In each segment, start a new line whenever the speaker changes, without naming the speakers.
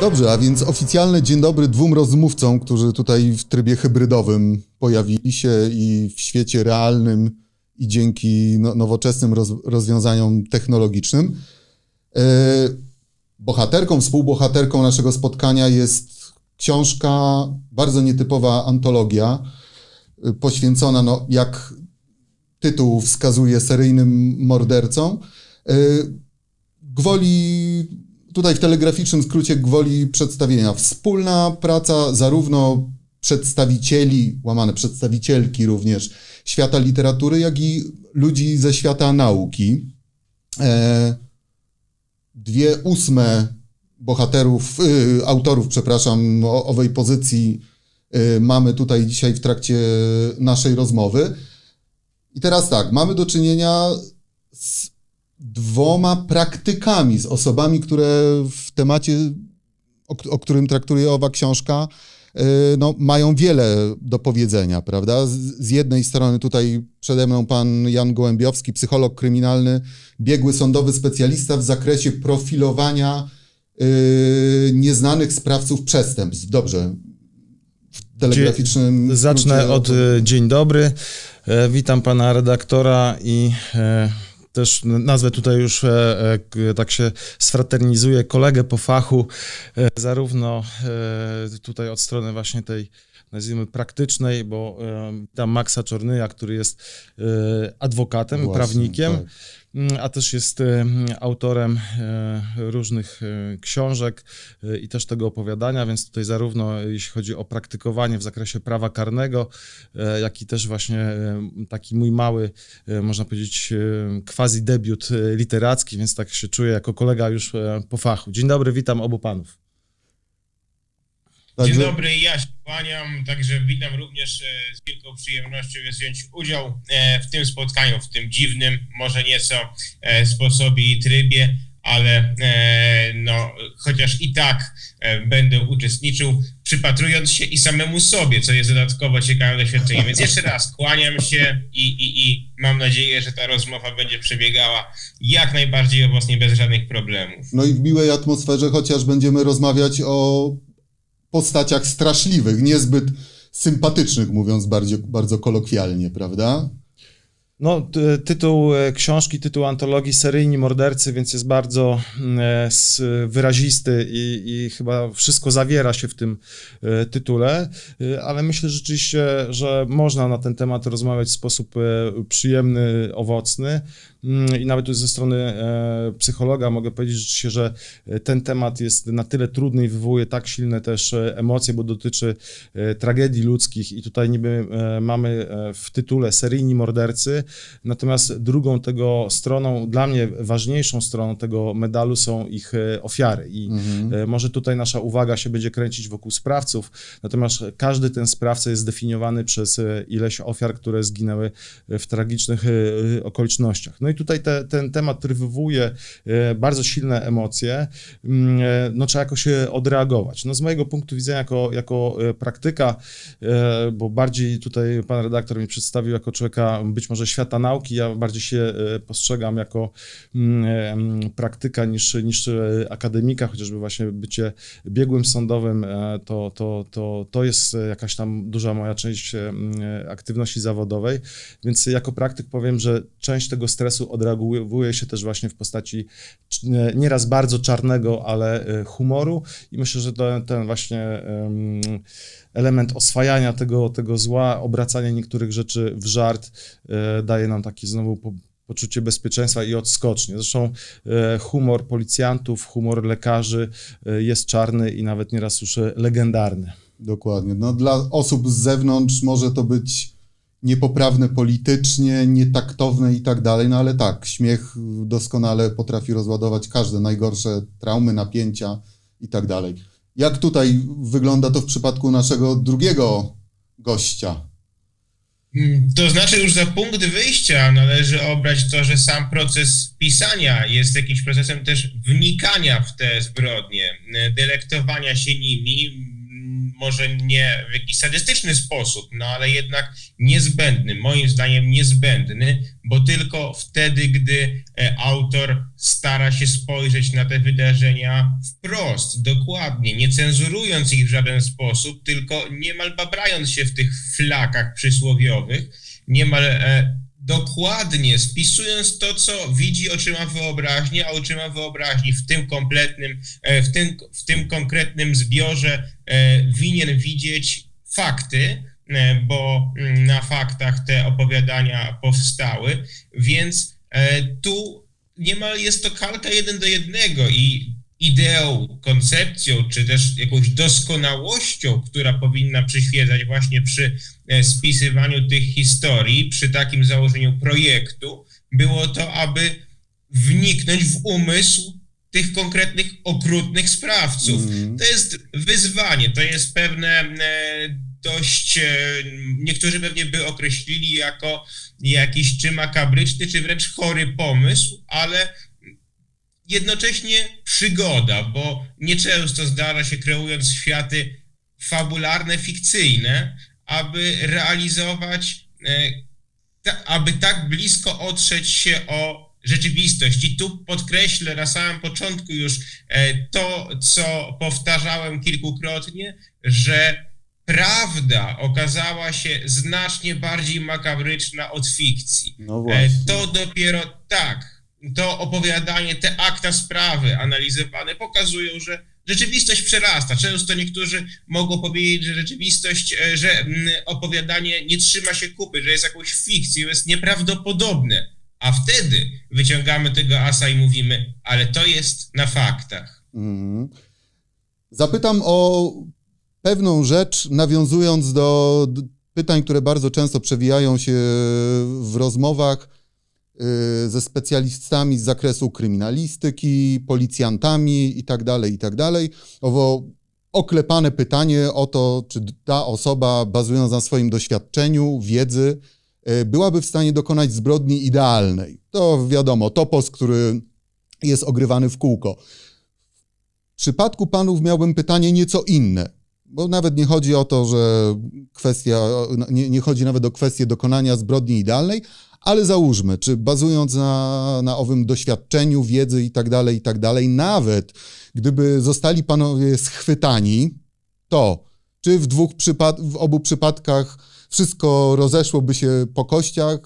Dobrze, a więc oficjalny dzień dobry dwóm rozmówcom, którzy tutaj w trybie hybrydowym pojawili się i w świecie realnym i dzięki no, nowoczesnym roz, rozwiązaniom technologicznym. E, bohaterką, współbohaterką naszego spotkania jest książka, bardzo nietypowa antologia, e, poświęcona, no, jak tytuł wskazuje, seryjnym mordercom. E, gwoli tutaj w telegraficznym skrócie gwoli przedstawienia. Wspólna praca zarówno przedstawicieli, łamane przedstawicielki również świata literatury, jak i ludzi ze świata nauki. E, dwie ósme bohaterów, y, autorów, przepraszam, o, owej pozycji y, mamy tutaj dzisiaj w trakcie naszej rozmowy. I teraz tak, mamy do czynienia z dwoma praktykami, z osobami, które w temacie, o, o którym traktuje owa książka, yy, no, mają wiele do powiedzenia, prawda? Z, z, jednej strony tutaj przede mną pan Jan Gołębiowski, psycholog kryminalny, biegły sądowy specjalista w zakresie profilowania yy, nieznanych sprawców przestępstw. Dobrze.
W telegraficznym. Zacznę od e, dzień dobry. E, witam pana redaktora i e, też nazwę tutaj już e, e, tak się sfraternizuje, kolegę po fachu, e, zarówno tutaj od strony właśnie tej nazwijmy praktycznej, bo tam Maxa Czornyja, który jest adwokatem, Właśnie, prawnikiem, tak. Mm, a też jest autorem e, różnych e, książek e, i też tego opowiadania, więc tutaj zarówno jeśli chodzi o praktykowanie w zakresie prawa karnego, jak i też właśnie taki mój mały, można powiedzieć, quasi debiut literacki, więc tak się czuję jako kolega już po fachu. Dzień dobry, witam obu panów.
Także... Dzień dobry, ja się kłaniam, także witam również e, z wielką przyjemnością jest wziąć udział e, w tym spotkaniu, w tym dziwnym, może nieco e, sposobie i trybie, ale no, chociaż i tak będę uczestniczył, przypatrując się i samemu sobie, co jest dodatkowo ciekawym doświadczeniem. Więc jeszcze raz kłaniam się i, i, i mam nadzieję, że ta rozmowa będzie przebiegała jak najbardziej owocnie, bez żadnych problemów.
No i w miłej atmosferze, chociaż będziemy rozmawiać o postaciach straszliwych, niezbyt sympatycznych, mówiąc bardzo, bardzo kolokwialnie, prawda?
No, tytuł e, książki, tytuł antologii Seryjni Mordercy, więc jest bardzo mm, e, wyrazisty i, i, chyba wszystko zawiera się w tym e, tytule, ale myślę rzeczywiście, że można na ten temat rozmawiać w sposób przyjemny, owocny. Mm, i nawet ze strony e, psychologa mogę powiedzieć rzeczywiście, że e, ten temat jest na tyle trudny i wywołuje tak silne też e, emocje, bo dotyczy tragedii ludzkich i tutaj niby mamy w tytule seryjni mordercy, natomiast drugą tego stroną, dla mnie ważniejszą stroną tego medalu są ich ofiary i mhm. może tutaj nasza uwaga się będzie kręcić wokół sprawców, natomiast każdy ten sprawca jest zdefiniowany przez ileś ofiar, które zginęły w tragicznych okolicznościach. No i tutaj te, ten temat, który wywołuje e, bardzo silne emocje, mm, e, no trzeba jakoś odreagować. No z mojego punktu widzenia jako, jako e, praktyka, bo bardziej tutaj pan redaktor mi przedstawił jako człowieka być może świata nauki, ja bardziej się postrzegam jako mm, praktyka niż, niż akademika, chociażby właśnie bycie biegłym sądowym, to, to, to, to jest jakaś tam duża moja część aktywności zawodowej, więc jako praktyk powiem, że część tego stresu odreaguje się też właśnie w postaci nieraz bardzo czarnego, ale e, humoru i myślę, że ten, właśnie element oswajania tego, tego zła, obracania niektórych rzeczy w żart e, daje nam taki znowu po, poczucie bezpieczeństwa i odskocznie. Zresztą e, humor policjantów, humor lekarzy jest czarny i nawet nieraz już legendarny.
Dokładnie. No, dla osób z zewnątrz może to być niepoprawne politycznie, nietaktowne i tak dalej, no ale tak, śmiech doskonale potrafi rozładować każde najgorsze traumy, napięcia i tak dalej. Jak tutaj wygląda to w przypadku naszego drugiego gościa?
Hmm, to znaczy, już za punkt wyjścia należy obrać to, że sam proces pisania jest jakimś procesem też wnikania w te zbrodnie, delektowania się nimi, może nie w jakiś sadystyczny sposób, no ale jednak niezbędny, moim zdaniem niezbędny, bo tylko wtedy, gdy e, autor stara się spojrzeć na te wydarzenia wprost, dokładnie, nie cenzurując ich w żaden sposób, tylko niemal babrając się w tych flakach przysłowiowych, niemal e, dokładnie spisując to, co widzi oczyma wyobraźni, a oczyma wyobraźni w tym kompletnym, e, w tym, w tym konkretnym zbiorze e, winien widzieć fakty, e, bo mm, na faktach te opowiadania powstały, więc tu niemal jest to kalka jeden do jednego i ideą, koncepcją, czy też jakąś doskonałością, która powinna przyświecać właśnie przy e, spisywaniu tych historii, przy takim założeniu projektu, było to, aby wniknąć w umysł tych konkretnych okrutnych sprawców. Mm. To jest wyzwanie, to jest pewne e, dość, e, niektórzy pewnie by określili jako jakiś czy makabryczny, czy wręcz chory pomysł, ale jednocześnie przygoda, bo nieczęsto zdarza się kreując światy fabularne, fikcyjne, aby realizować, e, aby tak blisko otrzeć się o rzeczywistość. I tu podkreślę na samym początku już e, to, co powtarzałem kilkukrotnie, że prawda okazała się znacznie bardziej makabryczna od fikcji. No e, to dopiero tak to opowiadanie, te akta sprawy analizowane pokazują, że rzeczywistość przerasta. Często niektórzy mogą powiedzieć, że rzeczywistość, e, że opowiadanie nie trzyma się kupy, że jest jakąś fikcją, jest nieprawdopodobne. A wtedy wyciągamy tego asa i mówimy, ale to jest na faktach. Mm.
Zapytam o pewną rzecz, nawiązując do pytań, które bardzo często przewijają się w rozmowach ze specjalistami z zakresu kryminalistyki, policjantami itd., tak itd. Tak Owo oklepane pytanie o to, czy ta osoba, bazując na swoim doświadczeniu, wiedzy, y, byłaby w stanie dokonać zbrodni idealnej. To wiadomo, topos, który jest ogrywany w kółko. W przypadku panów miałbym pytanie nieco inne, bo nawet nie chodzi o to, że kwestia, nie, nie chodzi nawet o kwestię dokonania zbrodni idealnej, ale załóżmy, czy bazując na, na owym doświadczeniu, wiedzy i tak dalej, i tak dalej, nawet gdyby zostali panowie schwytani, to czy w, dwóch przypad w obu przypadkach wszystko rozeszłoby się po kościach,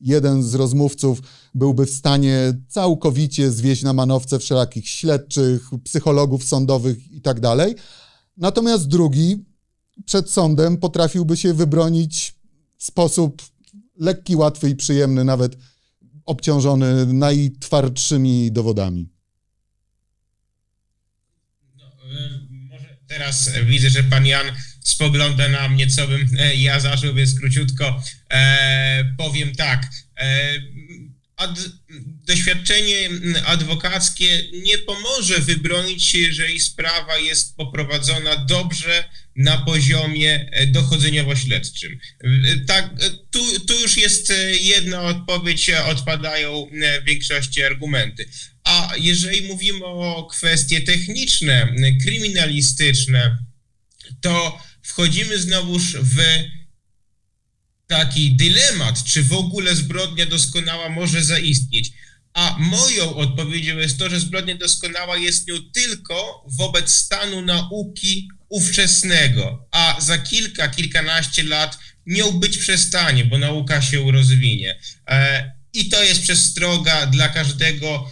jeden z rozmówców byłby w stanie całkowicie zwieść na manowce wszelakich śledczych, psychologów sądowych i tak. Natomiast drugi przed sądem potrafiłby się wybronić w sposób lekki, łatwy i przyjemny, nawet obciążony najtwardszymi dowodami.
No, e, może teraz widzę, że pan Jan spogląda na mnie, co bym e, ja zaczął, więc króciutko e, powiem tak. E, ad, doświadczenie adwokackie nie pomoże wybronić się, jeżeli sprawa jest poprowadzona dobrze na poziomie e, dochodzeniowo-śledczym. E, tak, e, tu, tu już jest jedna odpowiedź, odpadają w większości argumenty. A jeżeli mówimy o kwestie techniczne, kryminalistyczne, to wchodzimy znowuż w taki dylemat, czy w ogóle zbrodnia doskonała może zaistnieć. A moją odpowiedzią jest to, że zbrodnia doskonała jest nią tylko wobec stanu nauki ówczesnego, a za kilka, kilkanaście lat nią być przestanie, bo nauka się rozwinie. E, I to jest przestroga dla każdego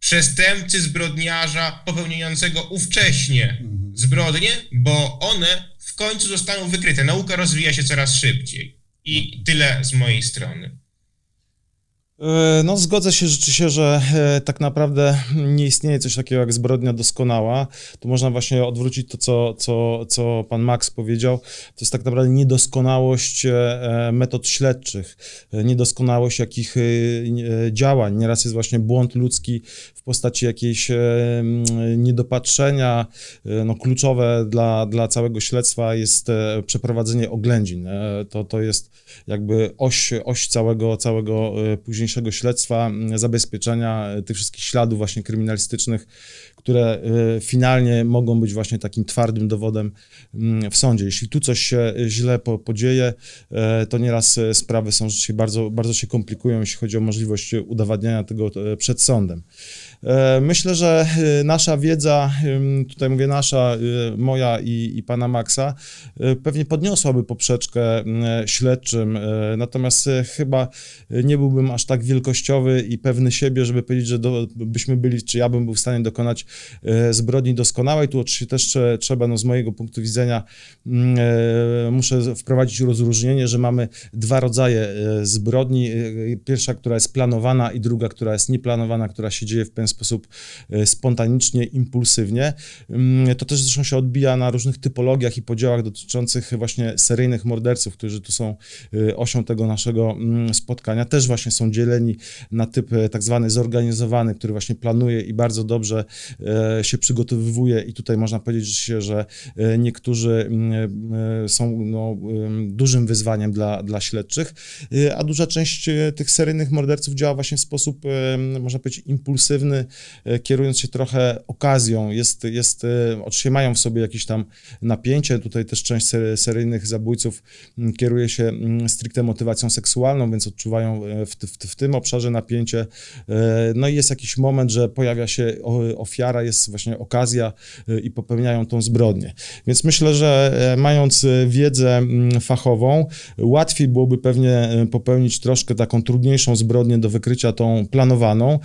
przestępcy, zbrodniarza popełniającego ówcześnie mhm. zbrodnie, bo one w końcu zostaną wykryte. Nauka rozwija się coraz szybciej. I tyle z mojej strony.
E, no, zgodzę się rzeczywiście, że e, tak naprawdę nie istnieje coś takiego jak zbrodnia doskonała. Tu można właśnie odwrócić to, co, co, co pan Max powiedział. To jest tak naprawdę niedoskonałość e, metod śledczych, niedoskonałość jakich działań. Nieraz jest właśnie błąd ludzki w postaci jakiejś niedopatrzenia. No, kluczowe dla, dla całego śledztwa jest przeprowadzenie oględzin. To, to jest jakby oś, oś całego, całego później późniejszego śledztwa, zabezpieczenia tych wszystkich śladów właśnie kryminalistycznych, które finalnie mogą być właśnie takim twardym dowodem w sądzie. Jeśli tu coś się źle podzieje, to nieraz sprawy są bardzo, bardzo się komplikują, jeśli chodzi o możliwość udowadniania tego przed sądem. E, myślę, że e, nasza wiedza, tutaj mówię nasza, e, moja i, i pana Maxa, pewnie podniosłaby poprzeczkę śledczym, natomiast chyba nie byłbym aż tak wielkościowy i pewny siebie, żeby powiedzieć, że do, byśmy byli, czy ja bym był w stanie dokonać zbrodni doskonałej. Tu oczywiście też trzeba, no z mojego punktu widzenia, muszę wprowadzić rozróżnienie, że mamy dwa rodzaje zbrodni. Pierwsza, która jest planowana i druga, która jest nieplanowana, która się dzieje w pewien sposób e, spontanicznie, impulsywnie. Mm, to też zresztą się odbija na różnych typologiach i podziałach dotyczących właśnie seryjnych morderców, którzy tu są e, osią tego naszego mm, spotkania. Też właśnie są dzieleni na typ e, tak zwany zorganizowany, który właśnie planuje i bardzo dobrze się przygotowywuje i tutaj można powiedzieć, że niektórzy mm, są no, dużym wyzwaniem dla, dla śledczych, a duża część tych seryjnych morderców działa właśnie w sposób, można powiedzieć, impulsywny, E, kierując się trochę okazją. Jest, jest, e, oczywiście mają w sobie jakieś tam napięcie, tutaj też część seryjnych zabójców mm, kieruje się mm, stricte motywacją seksualną, więc odczuwają e, w, w, w tym obszarze napięcie. No i jest jakiś moment, że pojawia się ofiara, jest właśnie okazja i popełniają tą zbrodnię. Więc myślę, że mając wiedzę mm, fachową, łatwiej byłoby pewnie popełnić troszkę taką trudniejszą zbrodnię do wykrycia, tą planowaną.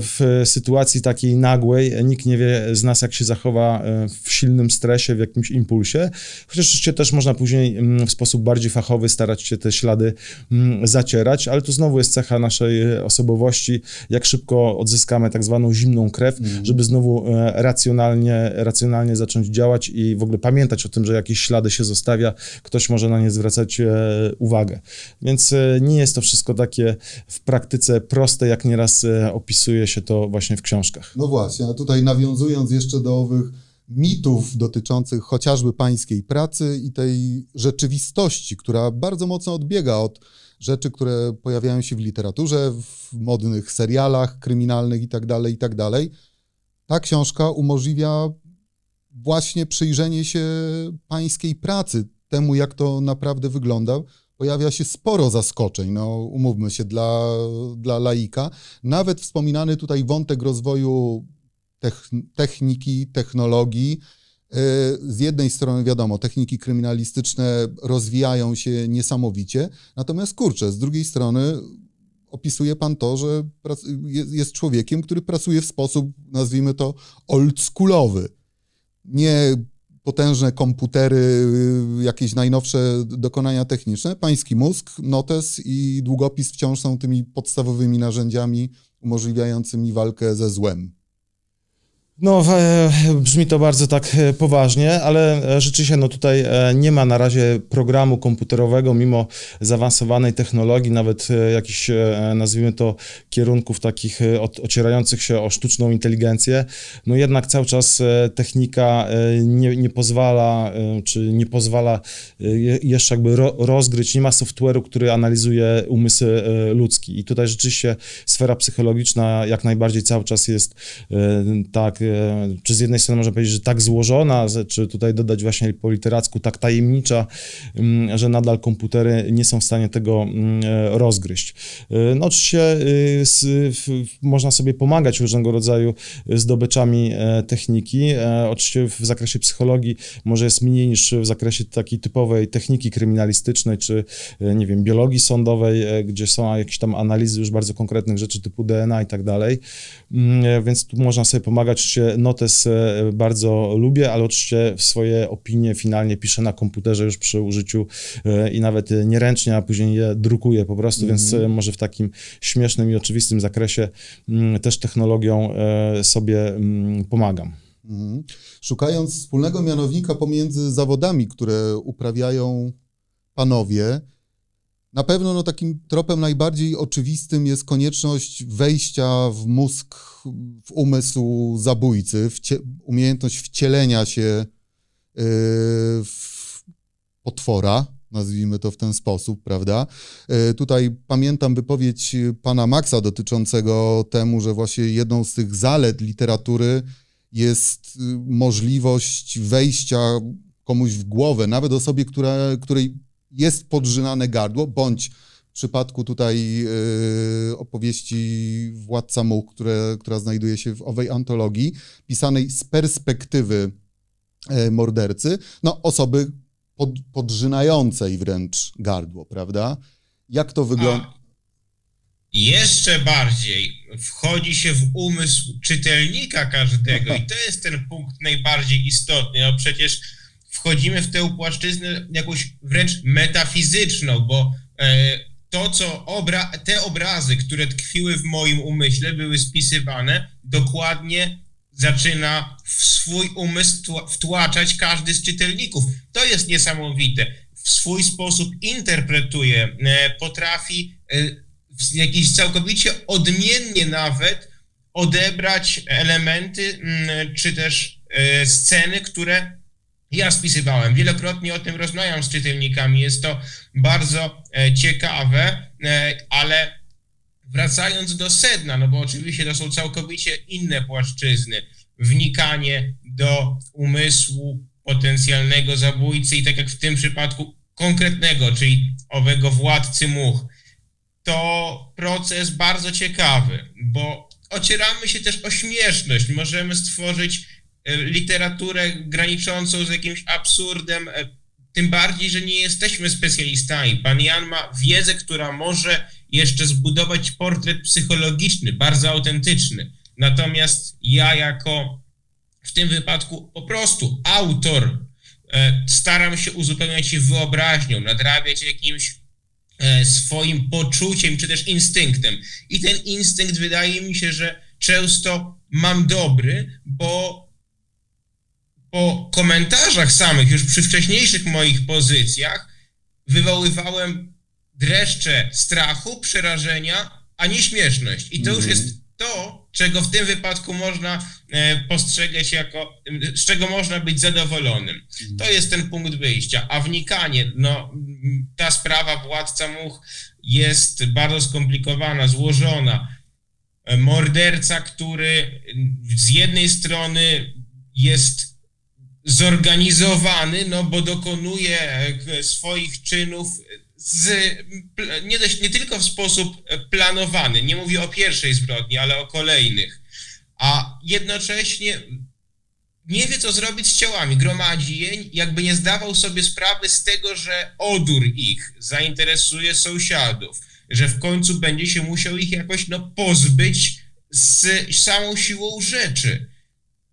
W sytuacji takiej nagłej nikt nie wie z nas, jak się zachowa e, w silnym stresie, w jakimś impulsie, chociaż oczywiście też można później mm, w sposób bardziej fachowy starać się te ślady mm, zacierać, ale tu znowu jest cecha naszej e, osobowości, jak szybko odzyskamy tak zwaną zimną krew, mm. żeby znowu e, racjonalnie, racjonalnie zacząć działać i w ogóle pamiętać o tym, że jakieś ślady się zostawia, ktoś może na nie zwracać uwagę. Więc nie jest to wszystko takie w praktyce proste, jak nieraz opisuje się to właśnie w książkach.
No właśnie, a tutaj nawiązując jeszcze do owych mitów dotyczących chociażby pańskiej pracy i tej rzeczywistości, która bardzo mocno odbiega od rzeczy, które pojawiają się w literaturze, w modnych serialach kryminalnych itd., tak itd. Tak Ta książka umożliwia właśnie przyjrzenie się pańskiej pracy, temu jak to naprawdę wygląda, pojawia się sporo zaskoczeń, no umówmy się, dla, dla laika. Nawet wspominany tutaj wątek rozwoju techniki, technologii. Y, z jednej strony, wiadomo, techniki kryminalistyczne rozwijają się niesamowicie, natomiast kurczę, z drugiej strony opisuje pan to, że jest człowiekiem, który pracuje w sposób, nazwijmy to, oldschoolowy. Nie potężne komputery, y, jakieś najnowsze dokonania techniczne. Pański mózg, notes i długopis wciąż są tymi podstawowymi narzędziami umożliwiającymi walkę ze złem.
No, brzmi to bardzo tak e, poważnie, ale e, rzeczywiście no tutaj e, nie ma na razie programu komputerowego, mimo zaawansowanej technologii, nawet jakichś, nazwijmy to, kierunków takich ocierających się o sztuczną inteligencję. No jednak cały czas technika nie, nie pozwala, czy nie pozwala jeszcze jakby rozgryć, nie ma software'u, który analizuje umysły ludzki. I tutaj rzeczywiście sfera psychologiczna jak najbardziej cały czas jest tak E, czy z jednej strony można powiedzieć, że tak złożona, czy tutaj dodać właśnie po literacku tak tajemnicza, mm, że nadal komputery nie są w stanie tego mm, e, rozgryźć. E, no oczywiście można sobie pomagać różnego rodzaju zdobyczami techniki. Oczywiście w zakresie psychologii może jest mniej niż w zakresie takiej typowej techniki kryminalistycznej, czy nie wiem, biologii sądowej, gdzie są jakieś tam analizy już bardzo konkretnych rzeczy typu DNA i tak dalej. Mm, więc tu można sobie pomagać Oczywiście notes e, bardzo lubię, ale oczywiście swoje opinie finalnie piszę na komputerze już przy użyciu e, i nawet nieręcznie, a później je drukuję po prostu, mm więc mhm. może w takim śmiesznym i oczywistym zakresie mm, też technologią e, sobie mm, pomagam. Mhm.
Szukając wspólnego mianownika pomiędzy zawodami, które uprawiają panowie, na pewno no, takim tropem najbardziej oczywistym jest konieczność wejścia w mózg, w umysł zabójcy, wcie, umiejętność wcielenia się yy, w potwora, nazwijmy to w ten sposób, prawda? E, tutaj pamiętam wypowiedź pana Maxa dotyczącego temu, że właśnie jedną z tych zalet literatury jest y, możliwość wejścia komuś w głowę, nawet osobie, która, której jest podrzynane gardło, bądź w przypadku tutaj yy, opowieści Władca Much, które, która znajduje się w owej antologii, pisanej z perspektywy yy, mordercy, no osoby pod, podrzynającej wręcz gardło, prawda? Jak to wygląda?
Jeszcze bardziej wchodzi się w umysł czytelnika każdego i to jest ten punkt najbardziej istotny. No przecież wchodzimy w tę płaszczyznę jakąś wręcz metafizyczną, bo e, to, co obra te obrazy, które tkwiły w moim umyśle, były spisywane, dokładnie zaczyna w swój umysł wtłaczać każdy z czytelników. To jest niesamowite. W swój sposób interpretuje, e, potrafi e, jakiś całkowicie odmiennie nawet odebrać elementy mm, czy też sceny, które ja spisywałem. Wielokrotnie o tym rozmawiam z czytelnikami. Jest to bardzo e, ciekawe, e, ale wracając do sedna, no bo oczywiście to są całkowicie inne płaszczyzny. Wnikanie do umysłu potencjalnego zabójcy i tak jak w tym przypadku konkretnego, czyli owego władcy much to proces bardzo ciekawy, bo ocieramy się też o śmieszność. Możemy stworzyć literaturę graniczącą z jakimś absurdem, e, tym bardziej, że nie jesteśmy specjalistami. Pan Jan ma wiedzę, która może jeszcze zbudować portret psychologiczny, bardzo autentyczny. Natomiast ja, jako w tym wypadku po prostu autor, e, staram się uzupełniać się wyobraźnią, nadrabiać jakimś E, swoim poczuciem czy też instynktem. I ten instynkt wydaje mi się, że często mam dobry, bo po komentarzach samych, już przy wcześniejszych moich pozycjach, wywoływałem dreszcze strachu, przerażenia, a nie śmieszność. I to już mhm. jest to, czego w tym wypadku można e, postrzegać jako, z czego można być zadowolonym. To jest ten punkt wyjścia. A wnikanie, no ta sprawa władca much jest bardzo skomplikowana, złożona. E, morderca, który z jednej strony jest zorganizowany, no bo dokonuje e, swoich czynów z, nie, nie tylko w sposób planowany, nie mówię o pierwszej zbrodni, ale o kolejnych, a jednocześnie nie wie, co zrobić z ciałami, gromadzi je, jakby nie zdawał sobie sprawy z tego, że odór ich zainteresuje sąsiadów, że w końcu będzie się musiał ich jakoś no, pozbyć z samą siłą rzeczy.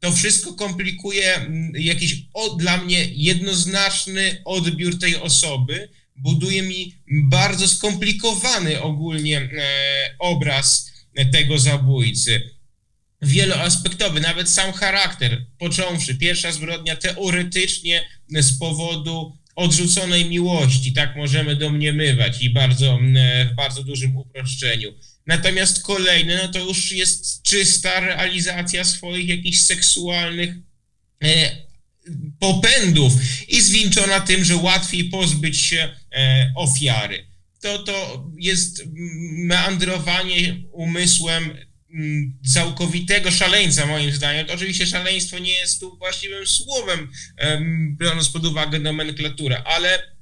To wszystko komplikuje mm, jakiś o, dla mnie jednoznaczny odbiór tej osoby, buduje mi bardzo skomplikowany ogólnie e, obraz tego zabójcy. Wieloaspektowy, nawet sam charakter, począwszy, pierwsza zbrodnia teoretycznie z powodu odrzuconej miłości, tak możemy domniemywać i bardzo, e, w bardzo dużym uproszczeniu. Natomiast kolejny, no to już jest czysta realizacja swoich jakichś seksualnych e, popędów i zwieńczona tym, że łatwiej pozbyć się e, ofiary. To, to jest meandrowanie umysłem całkowitego szaleńca, moim zdaniem. Oczywiście szaleństwo nie jest tu właściwym słowem, biorąc pod uwagę nomenklaturę, ale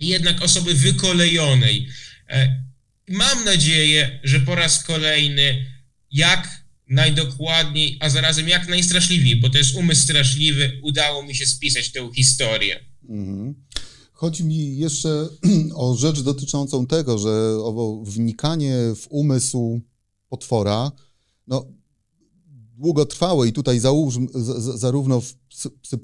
jednak osoby wykolejonej. E, mam nadzieję, że po raz kolejny, jak najdokładniej, a zarazem jak najstraszliwiej, bo to jest umysł straszliwy, udało mi się spisać tę historię. Mhm.
Chodzi mi jeszcze o rzecz dotyczącą tego, że owo wnikanie w umysł potwora, no, długotrwałe i tutaj załóż, z, zarówno w,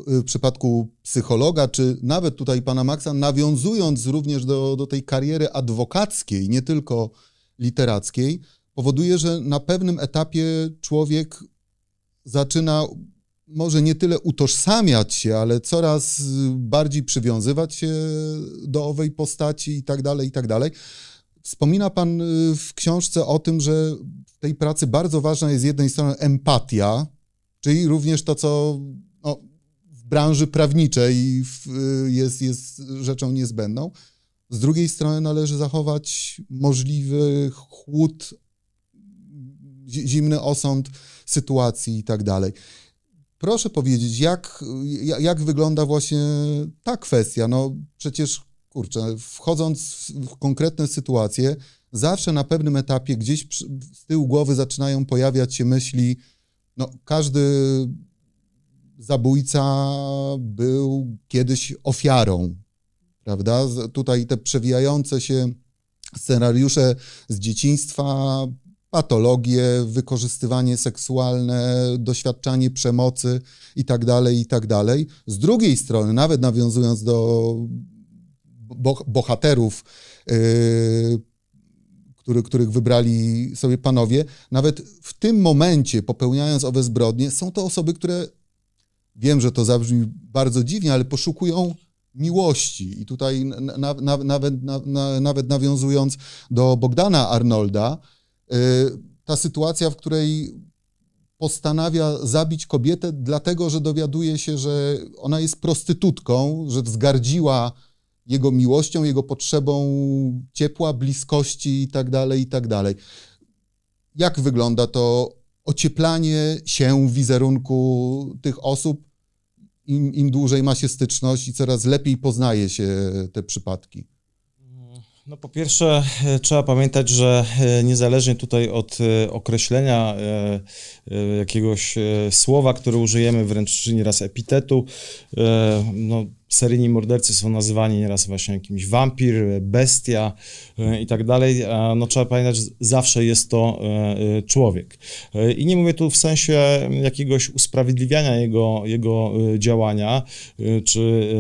w, przypadku psychologa, czy nawet tutaj pana Maxa, nawiązując również do, do tej kariery adwokackiej, nie tylko literackiej, powoduje, że na pewnym etapie człowiek zaczyna może nie tyle utożsamiać się, ale coraz bardziej przywiązywać się do owej postaci i tak dalej, i tak dalej. Wspomina Pan y, w książce o tym, że w tej pracy bardzo ważna jest z jednej strony empatia, czyli również to, co no, w branży prawniczej jest, jest rzeczą niezbędną, z drugiej strony należy zachować możliwy chłód, zimny osąd sytuacji i tak dalej. Proszę powiedzieć, jak, jak wygląda właśnie ta kwestia? No przecież, kurczę, wchodząc w konkretne sytuacje, zawsze na pewnym etapie gdzieś z tyłu głowy zaczynają pojawiać się myśli, no każdy zabójca był kiedyś ofiarą, prawda? Tutaj te przewijające się scenariusze z dzieciństwa, patologie, wykorzystywanie seksualne, doświadczanie przemocy i tak dalej, i tak. Z drugiej strony, nawet nawiązując do bohaterów, yy, który, których wybrali sobie panowie, nawet w tym momencie, popełniając owe zbrodnie, są to osoby, które, wiem, że to zabrzmi bardzo dziwnie, ale poszukują miłości. I tutaj na, na, nawet, na, nawet nawiązując do Bogdana Arnolda, yy, ta sytuacja, w której postanawia zabić kobietę, dlatego że dowiaduje się, że ona jest prostytutką, że zgardziła jego miłością, jego potrzebą ciepła, bliskości i tak dalej, i tak. Jak wygląda to ocieplanie się wizerunku tych osób, im, im dłużej ma się styczność i coraz lepiej poznaje się te przypadki?
No po pierwsze e, trzeba pamiętać, że e, niezależnie tutaj od e, określenia jakiegoś słowa, które użyjemy, wręcz nieraz epitetu, no seryjni mordercy są nazywani nieraz właśnie jakimś wampir, bestia e, i tak dalej, no trzeba pamiętać, że zawsze jest to e, e, człowiek. I nie mówię tu w sensie jakiegoś usprawiedliwiania jego, jego działania, czy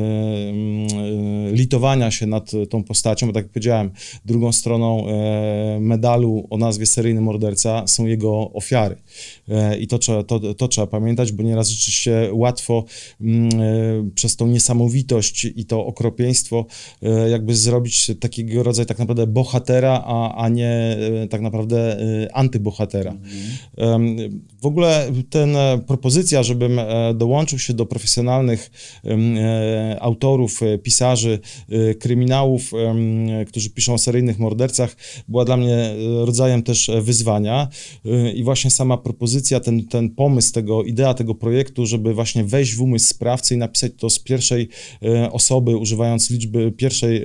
mm, litowania się nad tą postacią, bo tak jak powiedziałem, drugą stroną medalu o nazwie seryjny morderca są jego ofiary. I to trzeba, to, to trzeba pamiętać, bo nieraz rzeczywiście łatwo mm, przez tą niesamowitą obfitość i to okropieństwo e, jakby zrobić takiego rodzaju tak naprawdę bohatera, a, a nie e, tak naprawdę e, antybohatera. Mhm. W ogóle ten propozycja, żebym dołączył się do profesjonalnych autorów, pisarzy kryminałów, którzy piszą o seryjnych mordercach, była dla mnie rodzajem też wyzwania i właśnie sama propozycja, ten, ten pomysł tego, idea tego projektu, żeby właśnie wejść w umysł sprawcy i napisać to z pierwszej osoby, używając liczby pierwszej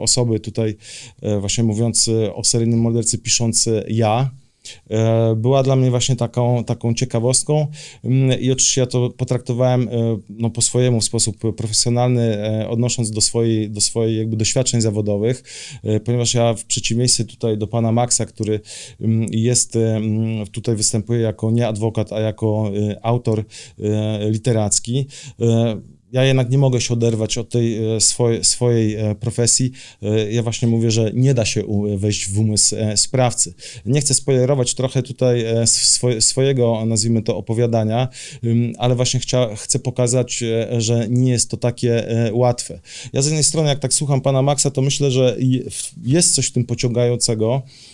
osoby, tutaj e, właśnie mówiąc o seryjnym mordercy, pisząc ja, e, była dla mnie właśnie taką, taką ciekawostką. Mm, i oczywiście ja to potraktowałem no, po swojemu w sposób profesjonalny, odnosząc do swojej, do swojej jakby doświadczeń zawodowych, ponieważ ja w przeciwieństwie tutaj do pana Maxa, który mm, jest, tutaj występuje jako nie adwokat, a jako autor literacki, ja jednak nie mogę się oderwać od tej e, swojej, swojej e, profesji. E, ja właśnie mówię, że nie da się wejść w umysł sprawcy. Nie chcę spoilerować trochę tutaj swojego, nazwijmy to, opowiadania, ale właśnie chcia, chcę pokazać, że nie jest to takie łatwe. Ja z jednej strony, jak tak słucham pana Maxa, to myślę, że jest coś w tym pociągającego, E,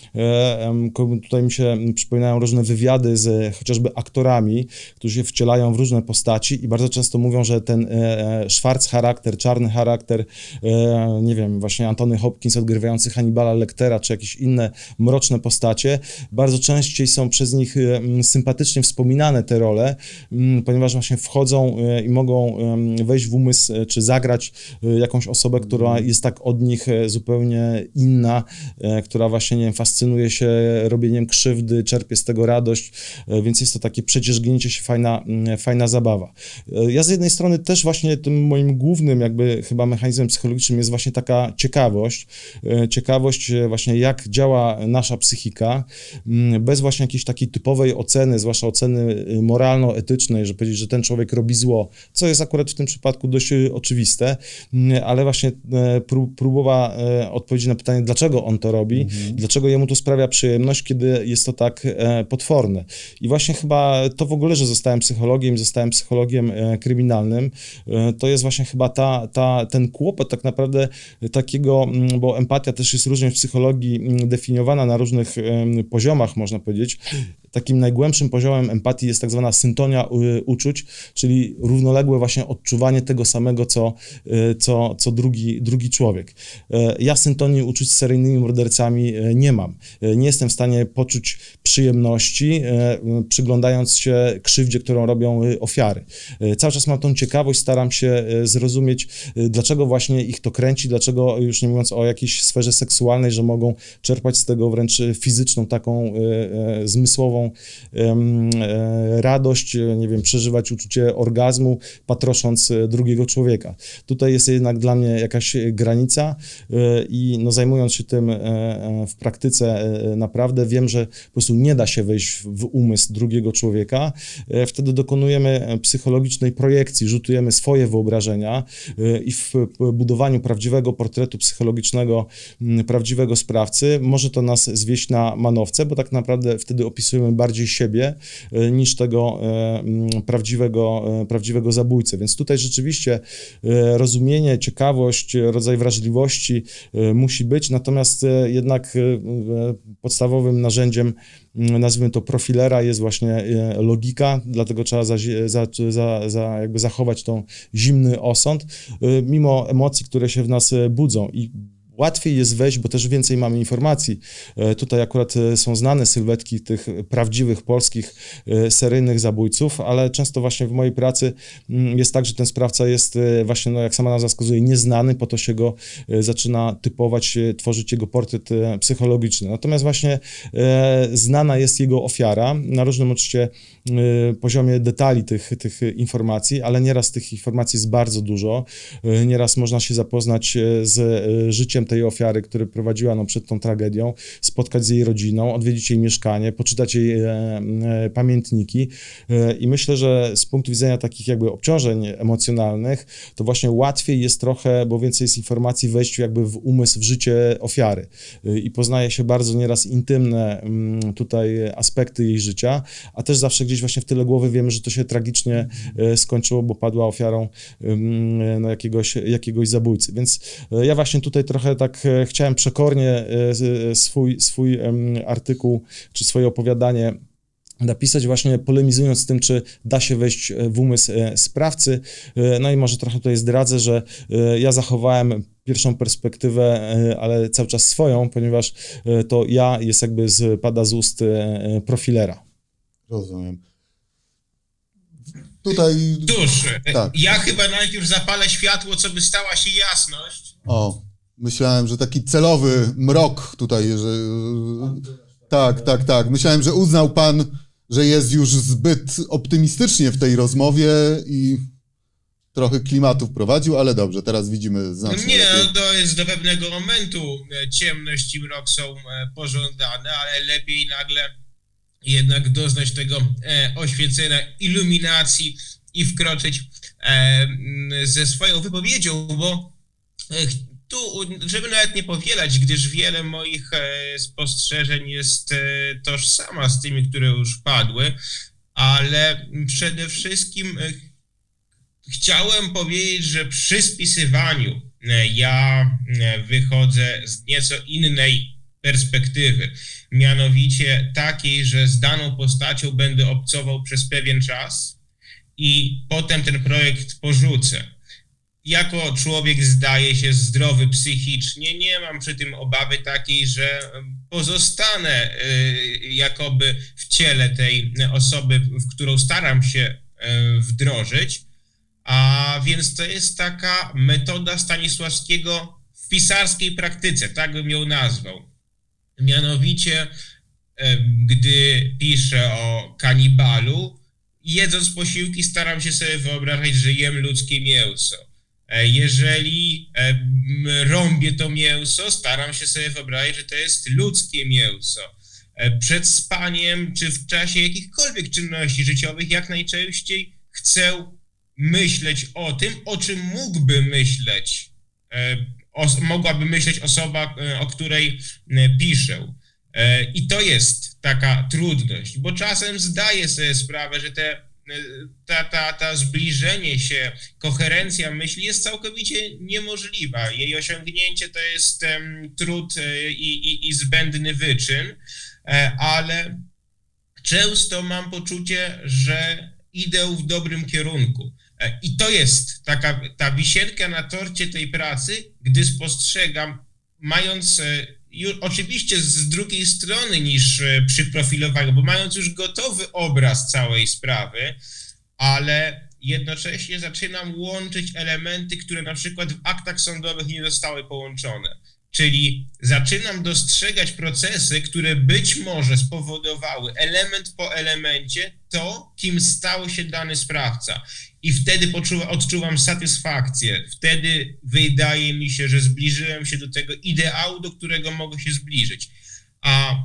tutaj mi się przypominają różne wywiady z chociażby aktorami, którzy się wcielają w różne postaci i bardzo często mówią, że ten e, e, szwarc charakter, czarny charakter, nie wiem, właśnie Antony Hopkins odgrywający Hannibala Lectera, czy jakieś inne mroczne postacie, bardzo częściej są przez nich sympatycznie wspominane te role, ponieważ właśnie wchodzą i mogą wejść w umysł, czy zagrać jakąś osobę, która jest tak od nich zupełnie inna, która właśnie, nie wiem, fascynuje fascynuje się robieniem krzywdy, czerpie z tego radość, e, więc jest to takie przedzierzgnięcie się, fajna, mm, fajna zabawa. E, ja z jednej strony też właśnie tym moim głównym jakby chyba mechanizmem psychologicznym jest właśnie taka ciekawość, e, ciekawość właśnie jak działa nasza psychika, mm, bez właśnie jakiejś takiej typowej oceny, zwłaszcza oceny moralno-etycznej, że powiedzieć, że ten człowiek robi zło, co jest akurat w tym przypadku dość oczywiste, mm, ale właśnie próbowa odpowiedzi na pytanie, dlaczego on to robi, mhm. dlaczego jemu to sprawia przyjemność, kiedy jest to tak potworne. I właśnie chyba to w ogóle, że zostałem psychologiem, zostałem psychologiem kryminalnym, to jest właśnie chyba ta, ta, ten kłopot tak naprawdę takiego, bo empatia też jest różnie w psychologii definiowana na różnych poziomach, można powiedzieć takim najgłębszym poziomem empatii jest tak zwana syntonia y, uczuć, czyli równoległe właśnie odczuwanie tego samego, co, y, co, co drugi, drugi człowiek. E, ja syntonii uczuć z seryjnymi mordercami e, nie mam. E, nie jestem w stanie poczuć przyjemności, przyglądając się krzywdzie, którą robią ofiary. Cały czas mam tą ciekawość, staram się zrozumieć, dlaczego właśnie ich to kręci, dlaczego już nie mówiąc o jakiejś sferze seksualnej, że mogą czerpać z tego wręcz fizyczną, taką zmysłową E, radość, nie wiem, przeżywać uczucie orgazmu, patrosząc e, drugiego człowieka. Tutaj jest jednak dla mnie jakaś granica e, i no, zajmując się tym w praktyce naprawdę wiem, że po prostu nie da się wejść w umysł drugiego człowieka. Wtedy dokonujemy psychologicznej projekcji, rzutujemy swoje wyobrażenia i w budowaniu prawdziwego portretu psychologicznego prawdziwego sprawcy może to nas zwieść na manowce, bo tak naprawdę wtedy opisujemy bardziej siebie e, niż tego e, prawdziwego, e, prawdziwego zabójcę. Więc tutaj rzeczywiście rozumienie, ciekawość, rodzaj wrażliwości musi być, natomiast jednak podstawowym narzędziem nazwijmy to profilera, jest właśnie logika, dlatego trzeba za, za, za, jakby zachować tą zimny osąd, mimo emocji, które się w nas budzą. I łatwiej jest wejść, bo też więcej mamy informacji. E, tutaj akurat e, są znane sylwetki tych prawdziwych polskich e, seryjnych zabójców, ale często właśnie w mojej pracy mm, jest tak, że ten sprawca jest właśnie, no jak sama nazwa wskazuje, nieznany, po to się go zaczyna typować, tworzyć jego portret psychologiczny. Natomiast właśnie znana jest jego ofiara na różnym oczywiście poziomie detali tych, tych informacji, ale nieraz tych informacji jest bardzo dużo. Nieraz można się zapoznać z życiem tej ofiary, który prowadziła no, przed tą tragedią, spotkać z jej rodziną, odwiedzić jej mieszkanie, poczytać jej e, e, pamiętniki e, i myślę, że z punktu widzenia takich jakby obciążeń emocjonalnych, to właśnie łatwiej jest trochę, bo więcej jest informacji wejściu jakby w umysł, w życie ofiary e, i poznaje się bardzo nieraz intymne m, mm, tutaj aspekty jej życia, a też zawsze gdzieś właśnie w tyle głowy wiemy, że to się tragicznie e, skończyło, bo padła ofiarą no, jakiegoś, jakiegoś zabójcy. Więc e, ja właśnie tutaj trochę tak e, chciałem przekornie e, e, swój, swój artykuł czy swoje opowiadanie napisać właśnie polemizując z tym, czy da się wejść w umysł sprawcy. No i może trochę tutaj zdradzę, że ja zachowałem pierwszą perspektywę, ale cały czas swoją, ponieważ to ja jest jakby z, pada z ust profilera.
Rozumiem. Tutaj...
Cóż, tak. ja chyba najpierw zapalę światło, co by stała się jasność.
O, Myślałem, że taki celowy mrok tutaj, że... Tak, tak, tak. Myślałem, że uznał pan, że jest już zbyt optymistycznie w tej rozmowie i trochę klimatu wprowadził, ale dobrze, teraz widzimy znacznie
Nie, lepiej. to jest do pewnego momentu e, ciemność i mrok są e, pożądane, ale lepiej nagle jednak doznać tego e, oświecenia, iluminacji i wkroczyć ze swoją wypowiedzią, bo tu, żeby nawet nie powielać, gdyż wiele moich e, spostrzeżeń jest e, tożsama z tymi, które już padły, ale przede wszystkim e, chciałem powiedzieć, że przy spisywaniu ja wychodzę z nieco innej perspektywy, mianowicie takiej, że z daną postacią będę obcował przez pewien czas i potem ten projekt porzucę jako człowiek zdaje się zdrowy psychicznie, nie mam przy tym obawy takiej, że pozostanę y, jakoby w ciele tej osoby, w którą staram się y, wdrożyć. A więc to jest taka metoda Stanisławskiego w pisarskiej praktyce, tak bym ją nazwał. Mianowicie, y, gdy piszę o kanibalu, jedząc posiłki staram się sobie wyobrażać, że jem ludzkie mięso jeżeli e, rąbię to mięso, staram się sobie wyobrazić, że to jest ludzkie mięso. E, przed spaniem, czy w czasie jakichkolwiek czynności życiowych, jak najczęściej chcę myśleć o tym, o czym mógłby myśleć, mogłaby myśleć osoba, o której piszę. I to jest taka trudność, bo czasem zdaję sobie sprawę, że te ta, ta, ta zbliżenie się, koherencja myśli jest całkowicie niemożliwa. Jej osiągnięcie to jest um, trud e, i, i, i zbędny wyczyn, e, ale często mam poczucie, że idę w dobrym kierunku. E, I to jest taka ta wisienka na torcie tej pracy, gdy spostrzegam, mając już, oczywiście z drugiej strony niż e, przy profilowaniu, bo mając już gotowy obraz całej sprawy, ale jednocześnie zaczynam łączyć elementy, które na przykład w aktach sądowych nie zostały połączone. Czyli zaczynam dostrzegać procesy, które być może spowodowały element po elemencie to, kim stał się dany sprawca. I wtedy poczuwa, odczuwam satysfakcję. Wtedy wydaje mi się, że zbliżyłem się do tego ideału, do którego mogę się zbliżyć. A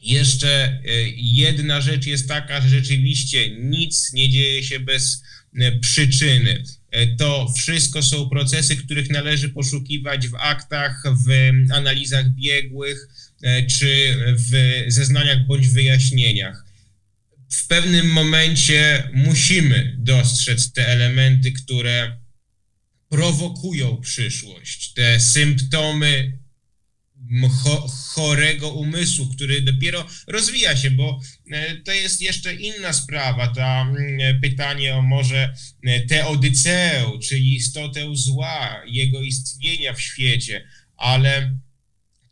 jeszcze e, jedna rzecz jest taka, że rzeczywiście nic nie dzieje się bez e, przyczyny. E, to wszystko są procesy, których należy poszukiwać w aktach, w analizach biegłych czy w zeznaniach bądź wyjaśnieniach w pewnym momencie musimy dostrzec te elementy, które prowokują przyszłość, te symptomy chorego umysłu, który dopiero rozwija się, bo e, to jest jeszcze inna sprawa, to mm, pytanie o może e, teodyceę, czyli istotę zła, jego istnienia w świecie, ale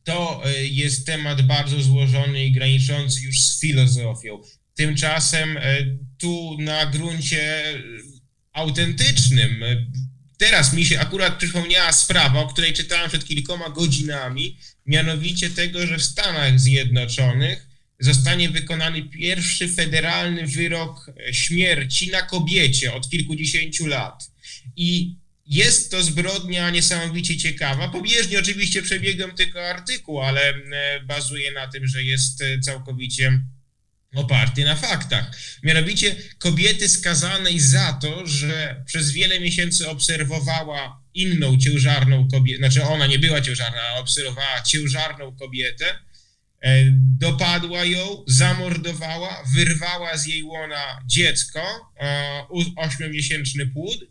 to e, jest temat bardzo złożony i graniczący już z filozofią. Tymczasem e, tu na gruncie autentycznym, e, teraz mi się akurat przypomniała sprawa, o której czytałem przed kilkoma godzinami, mianowicie tego, że w Stanach Zjednoczonych zostanie wykonany pierwszy federalny wyrok śmierci na kobiecie od kilkudziesięciu lat. I jest to zbrodnia niesamowicie ciekawa. Pobieżnie oczywiście przebiegam tylko artykuł, ale e, bazuje na tym, że jest całkowicie oparty na faktach. Mianowicie kobiety skazanej za to, że przez wiele miesięcy obserwowała inną ciężarną kobietę, znaczy ona nie była ciężarna, ale obserwowała ciężarną kobietę, e, dopadła ją, zamordowała, wyrwała z jej łona dziecko, e, ośmiomiesięczny płód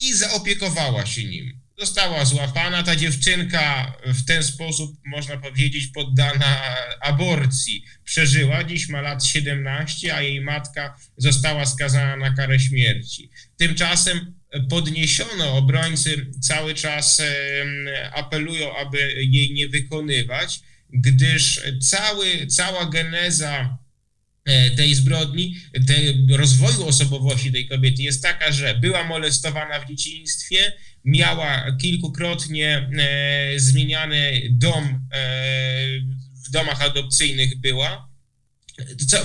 i zaopiekowała się nim. Została złapana ta dziewczynka w ten sposób, można powiedzieć, poddana aborcji. Przeżyła, dziś ma lat 17, a jej matka została skazana na karę śmierci. Tymczasem podniesiono, obrońcy cały czas apelują, aby jej nie wykonywać, gdyż cały, cała geneza e, tej zbrodni, tej rozwoju osobowości tej kobiety jest taka, że była molestowana w dzieciństwie, miała kilkukrotnie e, zmieniany dom e, w domach adopcyjnych była.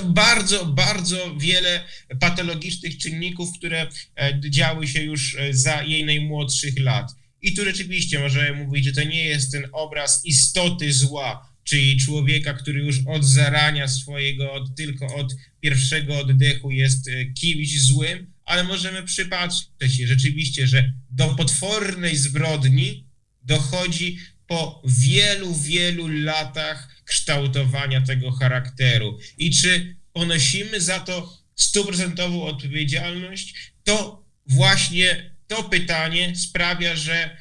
Bardzo, bardzo wiele patologicznych czynników, które e, działy się już za jej najmłodszych lat. I tu rzeczywiście możemy mówić, że to nie jest ten obraz istoty zła, czyli człowieka, który już od zarania swojego, od, tylko od pierwszego oddechu jest kimś złym, ale możemy przypatrzeć się rzeczywiście, że do potwornej zbrodni dochodzi po wielu, wielu latach kształtowania tego charakteru. I czy ponosimy za to stuprocentową odpowiedzialność, to właśnie to pytanie sprawia, że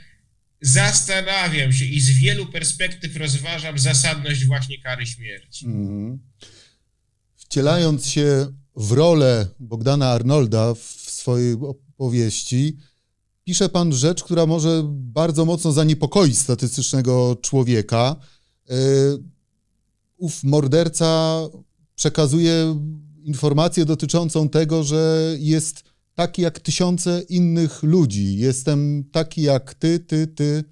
zastanawiam się i z wielu perspektyw rozważam zasadność właśnie kary śmierci. Mm.
Wcielając się w rolę Bogdana Arnolda w swojej opowieści, pisze pan rzecz, która może bardzo mocno zaniepokoić statystycznego człowieka. E, ów morderca przekazuje informację dotyczącą tego, że jest taki jak tysiące innych ludzi. Jestem taki jak ty, ty, ty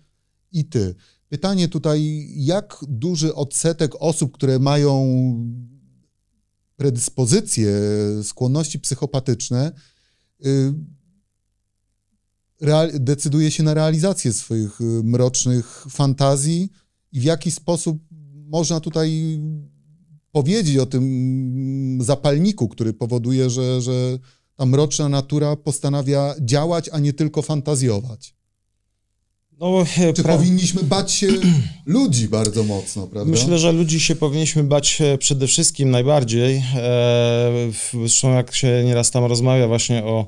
i ty. Pytanie tutaj, jak duży odsetek osób, które mają predyspozycje, skłonności psychopatyczne, y, decyduje się na realizację swoich y, mrocznych fantazji i w jaki sposób można tutaj powiedzieć o tym zapalniku, który powoduje, że, że ta mroczna natura postanawia działać, a nie tylko fantazjować. No, e, Czy pra... powinniśmy bać się ludzi bardzo mocno, prawda?
Myślę, że ludzi się powinniśmy bać e, przede wszystkim najbardziej. Zresztą jak się nieraz tam rozmawia właśnie o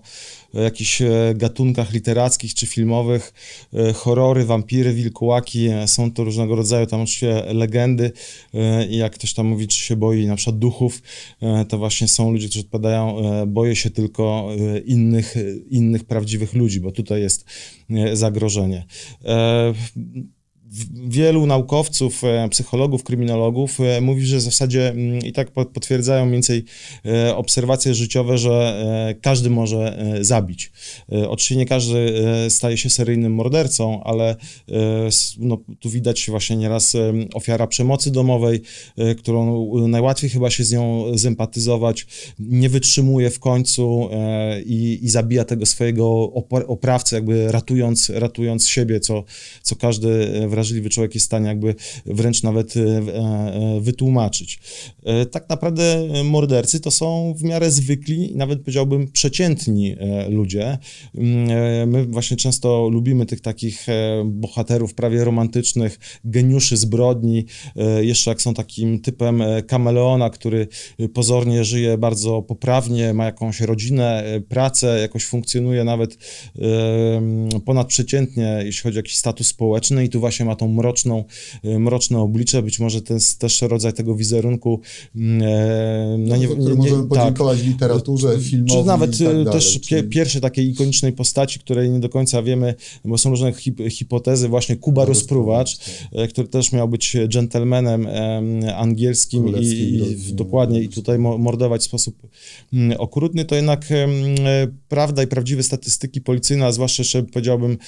jakichś e, gatunkach literackich czy filmowych, e, horrory, wampiry, wilkołaki, e, są to różnego rodzaju tam oczywiście legendy i jak ktoś tam mówi, czy się boi na przykład duchów, to właśnie są ludzie, którzy odpowiadają, boję się tylko innych, innych prawdziwych ludzi, bo tutaj jest zagrożenie wielu naukowców, e, psychologów, kryminologów e, mówi, że w zasadzie mm, i tak potwierdzają mniej więcej e, obserwacje życiowe, że każdy może zabić. Oczywiście nie każdy staje się seryjnym mordercą, ale no, tu widać właśnie nieraz ofiara przemocy domowej, którą najłatwiej chyba się z nią zempatyzować, nie wytrzymuje w końcu i, i zabija tego swojego oprawcę, jakby ratując, ratując siebie, co, co każdy wrażliwy człowiek jest w stanie jakby wręcz nawet e, e, wytłumaczyć. E, tak naprawdę mordercy to są w miarę zwykli, nawet powiedziałbym przeciętni ludzie. Mm, my właśnie często lubimy tych takich bohaterów prawie romantycznych, geniuszy zbrodni, jeszcze jak są takim typem kameleona, który pozornie żyje bardzo poprawnie, ma jakąś rodzinę, pracę, jakoś funkcjonuje nawet ponadprzeciętnie, jeśli chodzi o jakiś status społeczny i tu właśnie ma tą mroczną, e, mroczne oblicze, być może to jest też rodzaj tego wizerunku.
Mm, e, no nie, nie, możemy tak. podziękować tak, literaturze, filmowi
Czy nawet tak e, dalej, też czy... pierwszej takiej ikonicznej postaci, której nie do końca wiemy, bo są różne hip, hipotezy, właśnie Kuba Rozpruwacz, tak. który też miał być gentlemanem angielskim i, i dokładnie i tutaj mordować w sposób mm, okrutny, to jednak prawda i prawdziwe statystyki policyjne, a zwłaszcza jeszcze powiedziałbym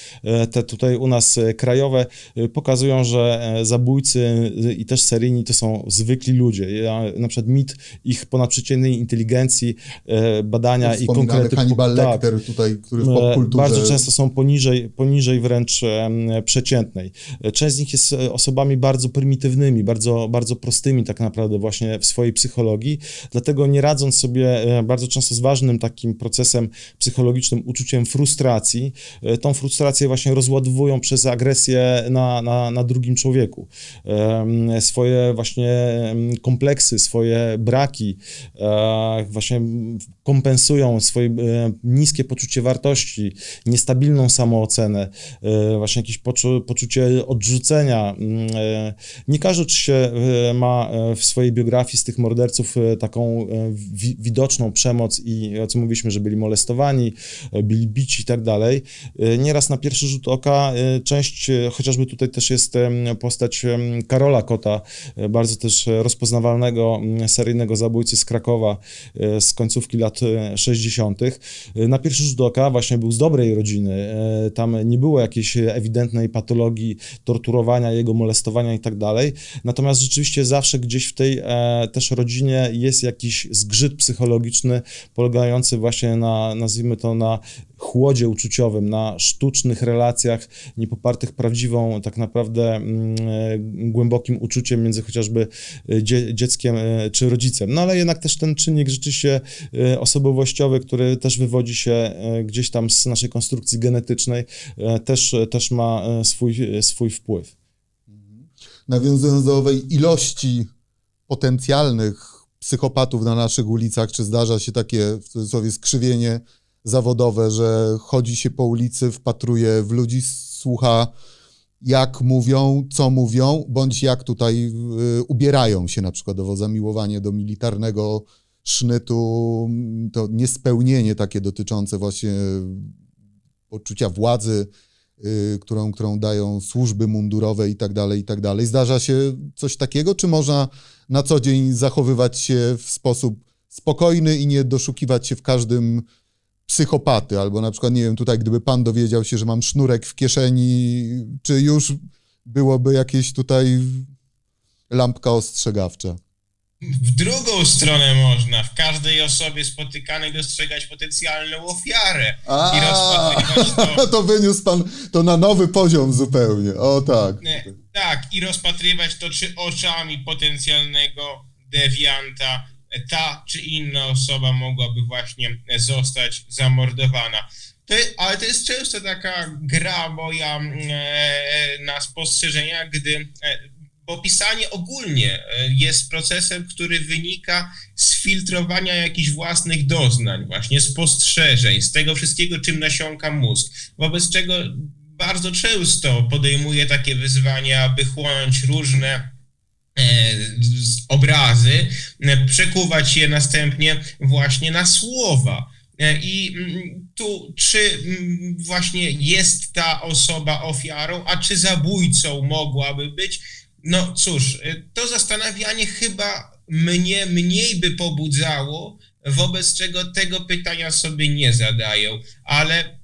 te tutaj u nas krajowe, pokazują, że e, zabójcy i też seryjni to są zwykli ludzie. Ja, na przykład mit ich ponadprzeciętnej inteligencji, e, badania i konkrety...
Hannibal tak, Lecter tutaj, który w e, popkulturze...
Bardzo często są poniżej, poniżej wręcz przeciętnej. Część z nich jest osobami bardzo prymitywnymi, bardzo, bardzo prostymi tak naprawdę właśnie w swojej psychologii, dlatego nie radząc sobie bardzo często z ważnym takim procesem psychologicznym, uczuciem frustracji, tą frustrację właśnie rozładowują przez agresję na, na na, drugim człowieku. Swoje właśnie kompleksy, swoje braki e, właśnie kompensują swoje e, niskie poczucie wartości, niestabilną samoocenę, e, właśnie jakieś poczu, poczucie odrzucenia. Mm, nie każdy oczywiście ma w swojej biografii z tych morderców taką widoczną przemoc i o co mówiliśmy, że byli molestowani, byli bici i tak dalej. Nieraz na pierwszy rzut oka część, chociażby tutaj też jest postać Karola Kota, e, bardzo też rozpoznawalnego seryjnego zabójcy z Krakowa e, z końcówki lat 60. E, na pierwszy rzut oka właśnie był z dobrej rodziny. Tam nie było jakiejś ewidentnej patologii torturowania, jego molestowania i tak dalej. Natomiast rzeczywiście zawsze gdzieś w tej też rodzinie jest jakiś zgrzyt psychologiczny polegający właśnie na, nazwijmy to, na chłodzie uczuciowym, na sztucznych relacjach niepopartych prawdziwą, tak naprawdę mm, e, głębokim uczuciem między chociażby e, dzie dzieckiem e, czy rodzicem. No ale jednak też ten czynnik rzeczywiście osobowościowy, który też wywodzi się gdzieś tam z naszej konstrukcji genetycznej, też, też ma swój, swój wpływ.
Nawiązując do owej ilości potencjalnych psychopatów na naszych ulicach, czy zdarza się takie w cudzysłowie skrzywienie zawodowe, że chodzi się po ulicy, wpatruje w ludzi, słucha jak mówią, co mówią, bądź jak tutaj y, ubierają się na przykład o zamiłowanie do militarnego sznytu, to niespełnienie takie dotyczące właśnie poczucia władzy, y, którą, którą dają służby mundurowe i tak dalej, i tak dalej. Zdarza się coś takiego, czy można na co dzień zachowywać się w sposób spokojny i nie doszukiwać się w każdym psychopaty, albo na przykład, nie wiem, tutaj gdyby pan dowiedział się, że mam sznurek w kieszeni, czy już byłoby jakieś tutaj lampka ostrzegawcza?
W drugą stronę można, w każdej osobie spotykanej dostrzegać potencjalną ofiarę
A, i rozpatrywać to... to wyniósł pan to na nowy poziom zupełnie, o tak.
Tak, i rozpatrywać to czy oczami potencjalnego dewianta, ta czy inna osoba mogłaby właśnie zostać zamordowana. to, ale to jest często taka gra moja e, na spostrzeżenia, gdy e, bo pisanie ogólnie e, jest procesem, który wynika z filtrowania jakichś własnych doznań, właśnie spostrzeżeń, z tego wszystkiego, czym nasiąka mózg. Wobec czego bardzo często podejmuję takie wyzwania, aby chłonąć różne obrazy, e, przekuwać je następnie właśnie na słowa. I mm, tu, czy mm, właśnie jest ta osoba ofiarą, a czy zabójcą mogłaby być, no cóż, y, to zastanawianie chyba mnie mniej by pobudzało, wobec czego tego pytania sobie nie zadają, ale e,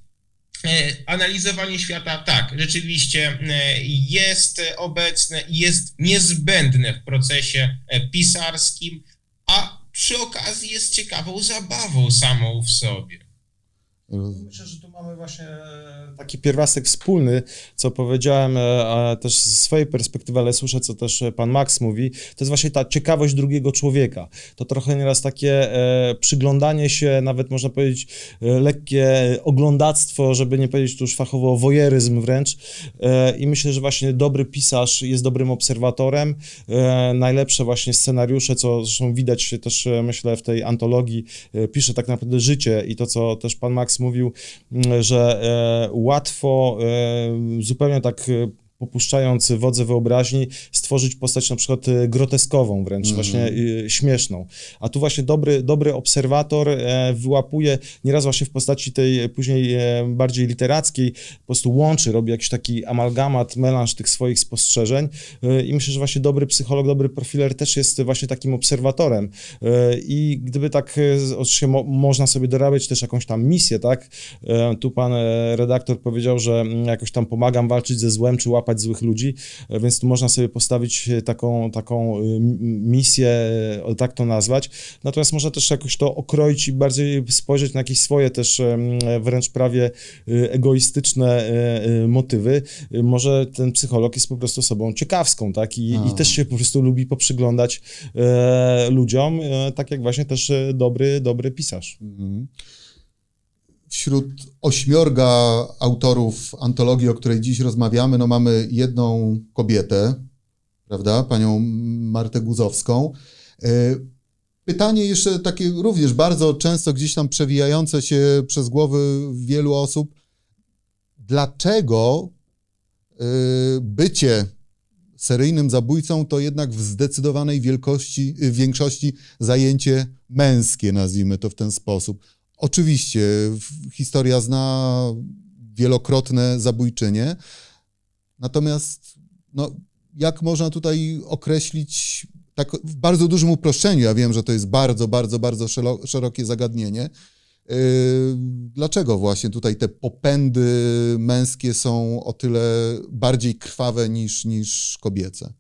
analizowanie świata tak, rzeczywiście e, jest obecne i jest niezbędne w procesie e, pisarskim, a przy okazji jest ciekawą zabawą samą w sobie.
Myślę, że tu mamy właśnie taki pierwiastek wspólny, co powiedziałem e, też ze swojej perspektywy, ale słyszę, co też pan Max mówi, to jest właśnie ta ciekawość drugiego człowieka. To trochę nieraz takie e, przyglądanie się, nawet można powiedzieć e, lekkie oglądactwo, żeby nie powiedzieć tu już fachowo wojeryzm wręcz i myślę, że właśnie dobry pisarz jest dobrym obserwatorem. Najlepsze właśnie scenariusze, co zresztą widać też myślę w tej antologii, pisze tak naprawdę życie i to, co też pan Max mówił, że e, łatwo e, zupełnie tak e, popuszczając wodze wyobraźni, stworzyć postać na przykład e, groteskową wręcz, mm. właśnie y, śmieszną. A tu właśnie dobry, dobry obserwator e, wyłapuje nieraz właśnie w postaci tej później e, bardziej literackiej, po prostu łączy, robi jakiś taki amalgamat, melanż tych swoich spostrzeżeń e, i myślę, że właśnie dobry psycholog, dobry profiler też jest właśnie takim obserwatorem e, i gdyby tak, oczywiście mo, można sobie dorabiać też jakąś tam misję, tak? tu pan redaktor powiedział, że mm, jakoś tam pomagam walczyć ze złem, czy łapać łapać złych ludzi, e, więc tu można sobie postawić e, taką, taką e, misję, tak to nazwać. Natomiast można też jakoś to okroić i bardziej spojrzeć na jakieś swoje też wręcz prawie egoistyczne motywy. Może ten psycholog jest po prostu osobą ciekawską, tak? I, i też się po prostu lubi poprzyglądać ludziom, tak jak właśnie też dobry, dobry pisarz. Mhm
wśród ośmiorga autorów antologii, o której dziś rozmawiamy, no mamy jedną kobietę, prawda, panią Martę Guzowską. E, pytanie jeszcze takie również bardzo często gdzieś tam przewijające się przez głowy wielu osób. Dlaczego e, bycie seryjnym zabójcą to jednak w zdecydowanej wielkości, większości zajęcie męskie, nazwijmy to w ten sposób. Oczywiście, historia zna wielokrotne zabójczynie, natomiast no, jak można tutaj określić tak w bardzo dużym uproszczeniu, ja wiem, że to jest bardzo, bardzo, bardzo szerokie zagadnienie, yy, dlaczego właśnie tutaj te popędy męskie są o tyle bardziej krwawe niż, niż kobiece?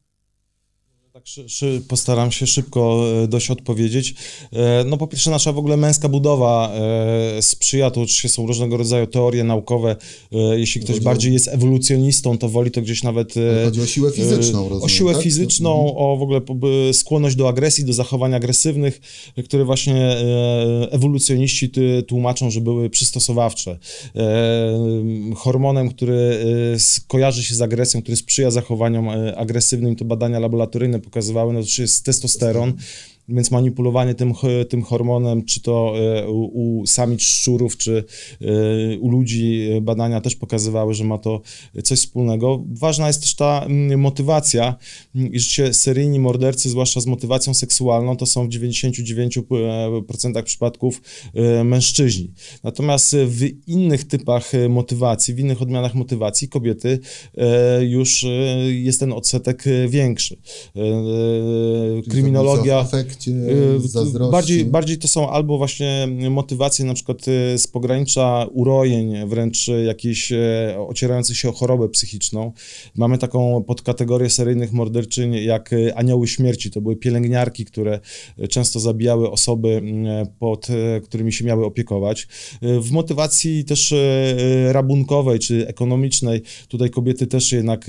Tak, postaram się szybko e, dość odpowiedzieć. E, no po pierwsze nasza w ogóle męska budowa e, sprzyja, to oczywiście są różnego rodzaju teorie naukowe. Jeśli ktoś bardziej jest ewolucjonistą, to woli to gdzieś nawet...
Chodzi o siłę fizyczną, rozumiem,
O siłę tak? fizyczną, mhm. o w ogóle skłonność do agresji, do zachowań agresywnych, które właśnie ewolucjoniści tłumaczą, że były przystosowawcze. Hormonem, który kojarzy się z agresją, który sprzyja zachowaniom agresywnym, to badania laboratoryjne pokazywały, no to jest testosteron, więc manipulowanie tym, tym hormonem, czy to e, u, u samic szczurów, czy e, u ludzi e, badania też pokazywały, że ma to coś wspólnego. Ważna jest też ta motywacja i że seryjni mordercy, zwłaszcza z motywacją seksualną, to są w 99% przypadków mężczyźni. Natomiast w innych typach motywacji, w innych odmianach motywacji kobiety już jest ten odsetek większy. Kryminologia
konflikcie, zazdrości.
Bardziej, bardziej to są albo właśnie motywacje na przykład y, z pogranicza urojeń, wręcz jakieś e, ocierające się o chorobę psychiczną. Mamy taką podkategorię seryjnych morderczyń jak anioły śmierci. To były pielęgniarki, które często zabijały osoby, pod e, którymi się miały opiekować. W motywacji też e, rabunkowej czy ekonomicznej tutaj kobiety też jednak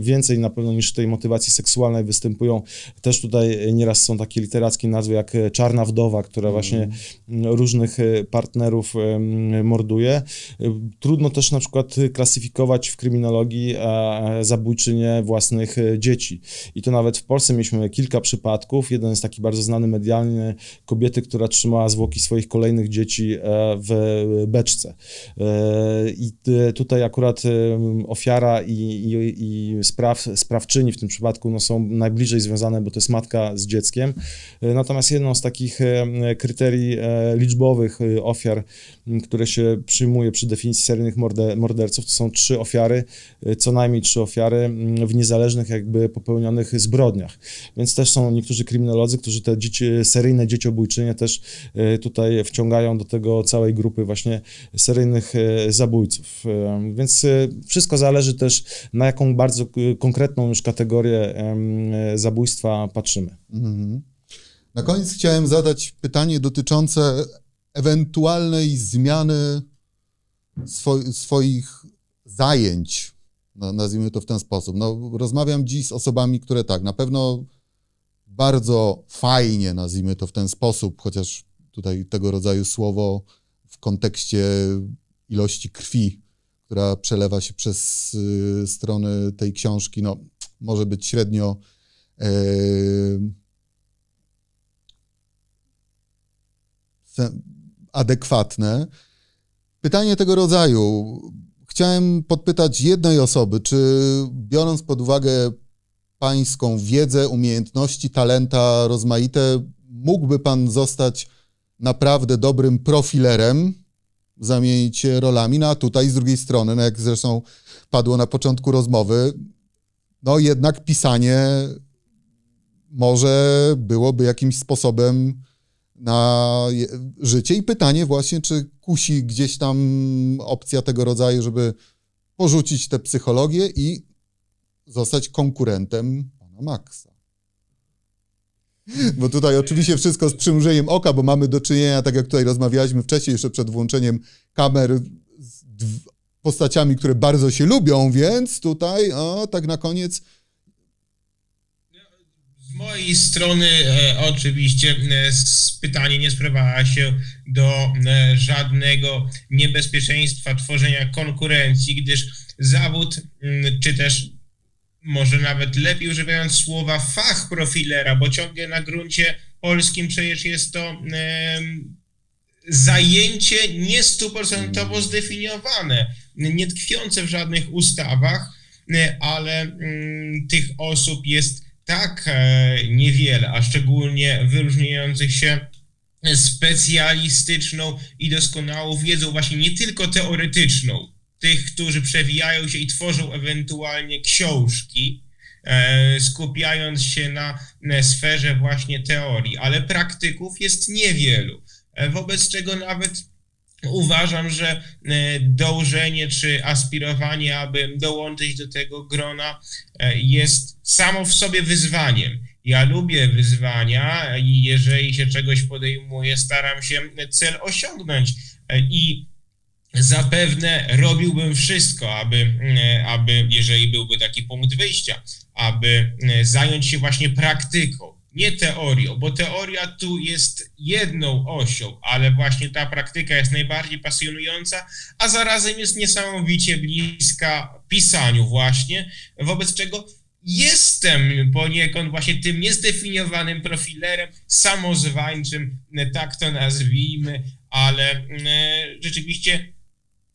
więcej na pewno niż tej motywacji seksualnej występują. Też tutaj nieraz są takie takie literackie nazwy jak Czarna Wdowa, która właśnie różnych partnerów morduje. Trudno też na przykład klasyfikować w kryminologii zabójczynie własnych dzieci. I to nawet w Polsce mieliśmy kilka przypadków. Jeden jest taki bardzo znany medialnie, kobiety, która trzymała zwłoki swoich kolejnych dzieci w beczce. I tutaj akurat ofiara i, i, i spraw, sprawczyni w tym przypadku no, są najbliżej związane, bo to jest matka z dzieckiem. E, natomiast jedną z takich e, kryterii e, liczbowych ofiar, które się przyjmuje przy definicji seryjnych morderców, to są trzy ofiary, co najmniej trzy ofiary w niezależnych jakby popełnionych zbrodniach. Więc też są niektórzy kryminolodzy, którzy te dzieci, seryjne dzieciobójczynie też tutaj wciągają do tego całej grupy właśnie seryjnych zabójców. Więc wszystko zależy też na jaką bardzo konkretną już kategorię zabójstwa patrzymy. Mhm.
Na koniec chciałem zadać pytanie dotyczące ewentualnej zmiany swo swoich zajęć, no, nazwijmy to w ten sposób. No, rozmawiam dziś z osobami, które tak, na pewno bardzo fajnie, nazwijmy to w ten sposób, chociaż tutaj tego rodzaju słowo w kontekście ilości krwi, która przelewa się przez y, strony tej książki, no, może być średnio adekwatne. Pytanie tego rodzaju. Chciałem podpytać jednej osoby, czy biorąc pod uwagę pańską wiedzę, umiejętności, talenta rozmaite, mógłby pan zostać naprawdę dobrym profilerem, zamienić się rolami, no a tutaj z drugiej strony, no jak zresztą padło na początku rozmowy, no jednak pisanie może byłoby jakimś sposobem na życie. I pytanie właśnie, czy kusi gdzieś tam opcja tego rodzaju, żeby porzucić tę psychologię i zostać konkurentem pana Maxa. Bo tutaj oczywiście wszystko z przymrużeniem oka, bo mamy do czynienia, tak jak tutaj rozmawialiśmy wcześniej, jeszcze przed włączeniem kamer, z postaciami, które bardzo się lubią, więc tutaj, o, tak na koniec.
Z mojej strony e, oczywiście e, pytanie nie sprowadza się do e, żadnego niebezpieczeństwa tworzenia konkurencji, gdyż zawód, m, czy też może nawet lepiej używając słowa fach profilera, bo ciągle na gruncie polskim przecież jest to zajęcie nie stuprocentowo zdefiniowane, nie tkwiące w żadnych ustawach, e, ale mm, tych osób jest tak e, niewiele, a szczególnie wyróżniających się specjalistyczną i doskonałą wiedzą, właśnie nie tylko teoretyczną, tych, którzy przewijają się i tworzą ewentualnie książki, e, skupiając się na sferze właśnie teorii, ale praktyków jest niewielu. E, wobec czego nawet uważam, że e, dążenie czy aspirowanie, aby dołączyć do tego grona e, jest samo w sobie wyzwaniem. Ja lubię wyzwania i jeżeli się czegoś podejmuję, staram się cel osiągnąć i zapewne robiłbym wszystko, aby, aby jeżeli byłby taki punkt wyjścia, aby zająć się właśnie praktyką nie teorią, bo teoria tu jest jedną osią, ale właśnie ta praktyka jest najbardziej pasjonująca, a zarazem jest niesamowicie bliska pisaniu właśnie, wobec czego jestem poniekąd właśnie tym niezdefiniowanym profilerem, samozwańczym, tak to nazwijmy, ale e, rzeczywiście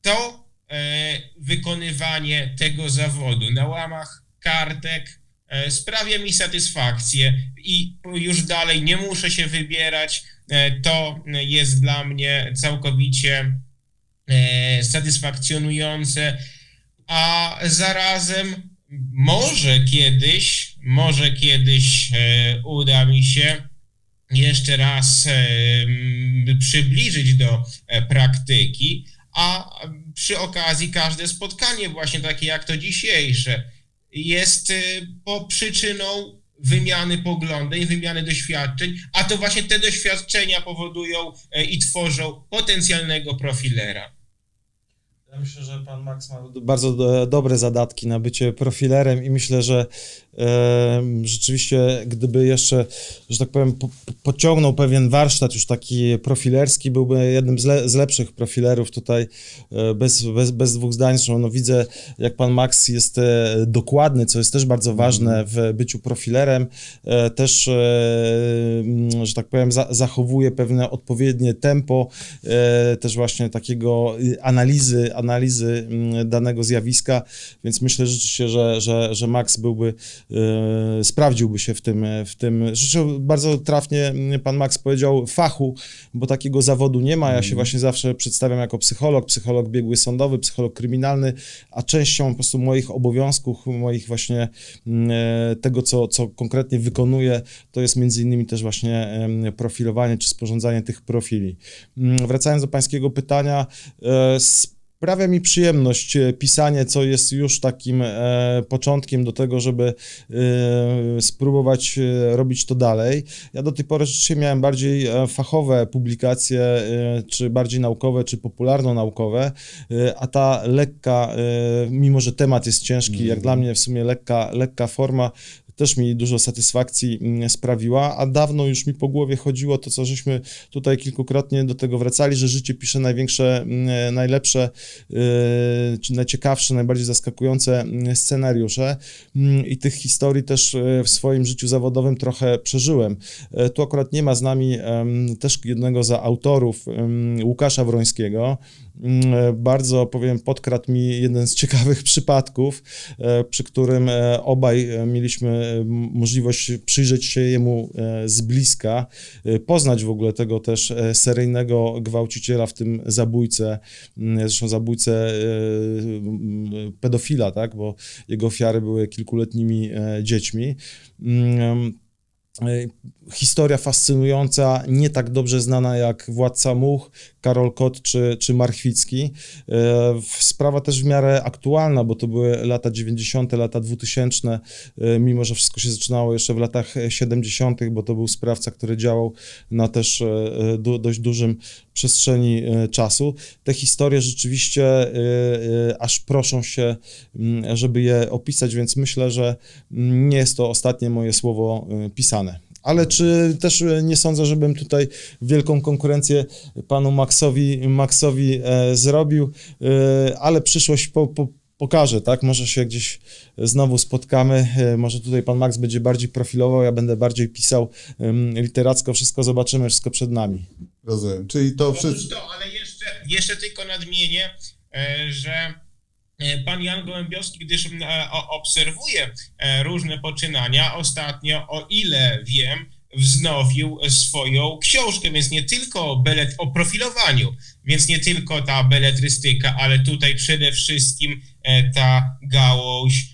to e, wykonywanie tego zawodu. Na łamach kartek, sprawia mi satysfakcję i już dalej nie muszę się wybierać. E, to jest dla mnie całkowicie e, satysfakcjonujące, a zarazem może kiedyś, może kiedyś uda mi się jeszcze raz przybliżyć do praktyki, a przy okazji każde spotkanie właśnie takie jak to dzisiejsze jest y, po przyczyną wymiany poglądów, wymiany doświadczeń, a to właśnie te doświadczenia powodują y, i tworzą potencjalnego profilera.
Ja myślę, że pan Max ma bardzo do, dobre zadatki na bycie profilerem i myślę, że e, rzeczywiście gdyby jeszcze, że tak powiem, po, pociągnął pewien warsztat już taki profilerski, byłby jednym z, le, z lepszych profilerów tutaj, e, bez, bez, bez dwóch zdań. Zresztą no, widzę, jak pan Max jest e, dokładny, co jest też bardzo ważne w byciu profilerem. E, też, że tak powiem, za, zachowuje pewne odpowiednie tempo, też właśnie takiego analizy, analizy danego zjawiska, więc myślę rzeczywiście, że, że, że Max byłby, sprawdziłby się w tym, w tym, rzeczywiście bardzo trafnie mm, pan Max powiedział fachu, bo takiego zawodu nie ma, ja się mhm. właśnie zawsze przedstawiam jako psycholog, psycholog biegły sądowy, psycholog kryminalny, a częścią po prostu moich obowiązków, moich właśnie mm, e, tego, co, co konkretnie wykonuję, to jest między innymi też właśnie profilowanie czy sporządzanie tych profili. Wracając do pańskiego pytania, e, Sprawia mi przyjemność e, pisanie, co jest już takim e, początkiem do tego, żeby e, spróbować robić to dalej. Ja do tej pory rzeczywiście miałem bardziej fachowe publikacje, czy bardziej naukowe, czy popularno-naukowe, a ta lekka, mimo że temat jest ciężki, mm. jak dla mnie w sumie lekka, lekka forma, też mi dużo satysfakcji mm, sprawiła, a dawno już mi po głowie chodziło to, co żeśmy tutaj kilkukrotnie do tego wracali, że życie pisze największe, mm, najlepsze, y, czy najciekawsze, najbardziej zaskakujące mm, scenariusze i tych historii też y, w swoim życiu zawodowym trochę przeżyłem. Y, tu akurat nie ma z nami też jednego z autorów, Łukasza Wrońskiego, e, bardzo, powiem, podkradł mi jeden z ciekawych przypadków, e, przy którym e, obaj mieliśmy możliwość przyjrzeć się jemu z bliska, poznać w ogóle tego też seryjnego gwałciciela, w tym zabójcę, mm, zresztą zabójcę pedofila, tak, bo jego ofiary były kilkuletnimi dziećmi. Mm, historia fascynująca, nie tak dobrze znana jak Władca Much, Karol Kot czy, czy Marchwicki. E, sprawa też w miarę aktualna, bo to były lata 90., lata 2000, e, mimo że wszystko się zaczynało jeszcze w latach 70., bo to był sprawca, który działał na też dość dużym przestrzeni czasu. Te historie rzeczywiście aż proszą się, żeby je opisać, więc myślę, że nie jest to ostatnie moje słowo pisane ale czy też e, nie sądzę, żebym tutaj wielką konkurencję panu Maxowi, Maxowi e, zrobił, e, ale przyszłość po, po, pokaże, tak? Może się gdzieś znowu spotkamy, e, może tutaj pan Max będzie bardziej profilował, ja będę bardziej pisał literacko, wszystko zobaczymy, wszystko przed nami.
Rozumiem, czyli to wszystko...
To, ale jeszcze, jeszcze tylko nadmienię, e, że pan Jan Gołębiowski, gdyż obserwuje e, różne poczynania, ostatnio, o ile wiem, wznowił swoją książkę, więc nie tylko belet o profilowaniu, więc nie tylko ta beletrystyka, ale tutaj przede wszystkim e, ta gałąź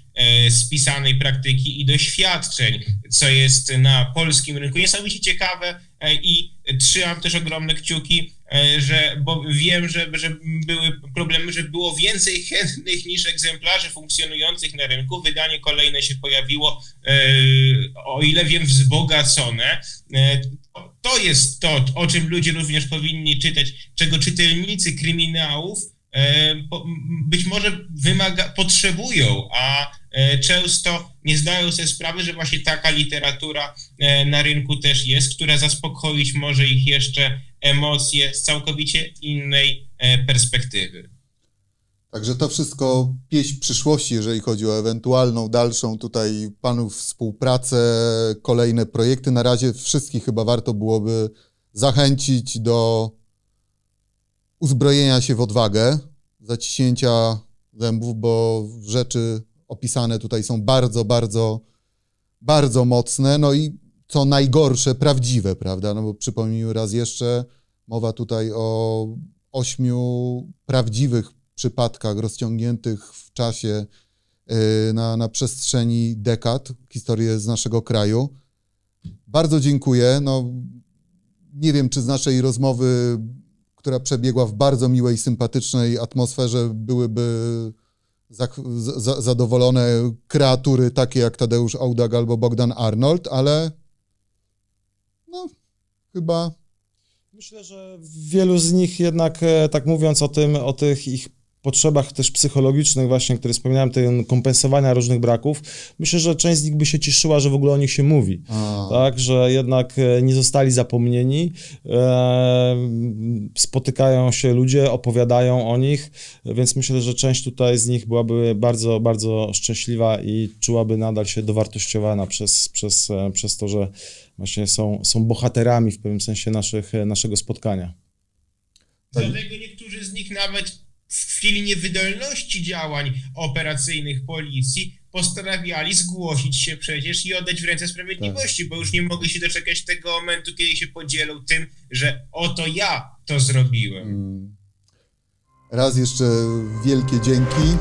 spisanej praktyki i doświadczeń, co jest na polskim rynku. Niesamowicie ciekawe i trzymam też ogromne kciuki E, że, bo wiem, że, że były problemy, że było więcej chętnych niż egzemplarzy funkcjonujących na rynku. Wydanie kolejne się pojawiło, e, o ile wiem, wzbogacone. E, to jest to, o czym ludzie również powinni czytać, czego czytelnicy kryminałów być może wymaga, potrzebują, a często nie zdają sobie sprawy, że właśnie taka literatura na rynku też jest, która zaspokoić może ich jeszcze emocje z całkowicie innej e, perspektywy.
Także to wszystko pieśń przyszłości, jeżeli chodzi o ewentualną dalszą tutaj panów współpracę, kolejne projekty. Na razie wszystkich chyba warto byłoby zachęcić do uzbrojenia się w odwagę, zaciśnięcia zębów, bo rzeczy opisane tutaj są bardzo, bardzo, bardzo mocne. No i co najgorsze, prawdziwe, prawda? No bo przypomnijmy raz jeszcze, mowa tutaj o ośmiu prawdziwych przypadkach rozciągniętych w czasie y, na, na przestrzeni dekad, historię z naszego kraju. Bardzo dziękuję. No, nie wiem, czy z naszej rozmowy, która przebiegła w bardzo miłej, sympatycznej atmosferze, byłyby zadowolone kreatury takie jak Tadeusz Audag albo Bogdan Arnold, ale no, chyba.
Myślę, że wielu z nich jednak, e, tak mówiąc o tym, o tych ich potrzebach też psychologicznych właśnie, które wspominałem, tej kompensowania różnych braków, myślę, że część z nich by się cieszyła, że w ogóle o nich się mówi, A. tak, że jednak e, nie zostali zapomnieni, e, spotykają się ludzie, opowiadają o nich, więc myślę, że część tutaj z nich byłaby bardzo, bardzo szczęśliwa i czułaby nadal się dowartościowana przez, przez, e, przez to, że właśnie są, są bohaterami w pewnym sensie naszych, naszego spotkania.
Dlatego niektórzy z nich nawet w chwili niewydolności działań operacyjnych policji postanawiali zgłosić się przecież i oddać w ręce sprawiedliwości, tak. bo już nie mogli się doczekać tego momentu, kiedy się podzielą tym, że oto ja to zrobiłem. Mm.
Raz jeszcze wielkie dzięki.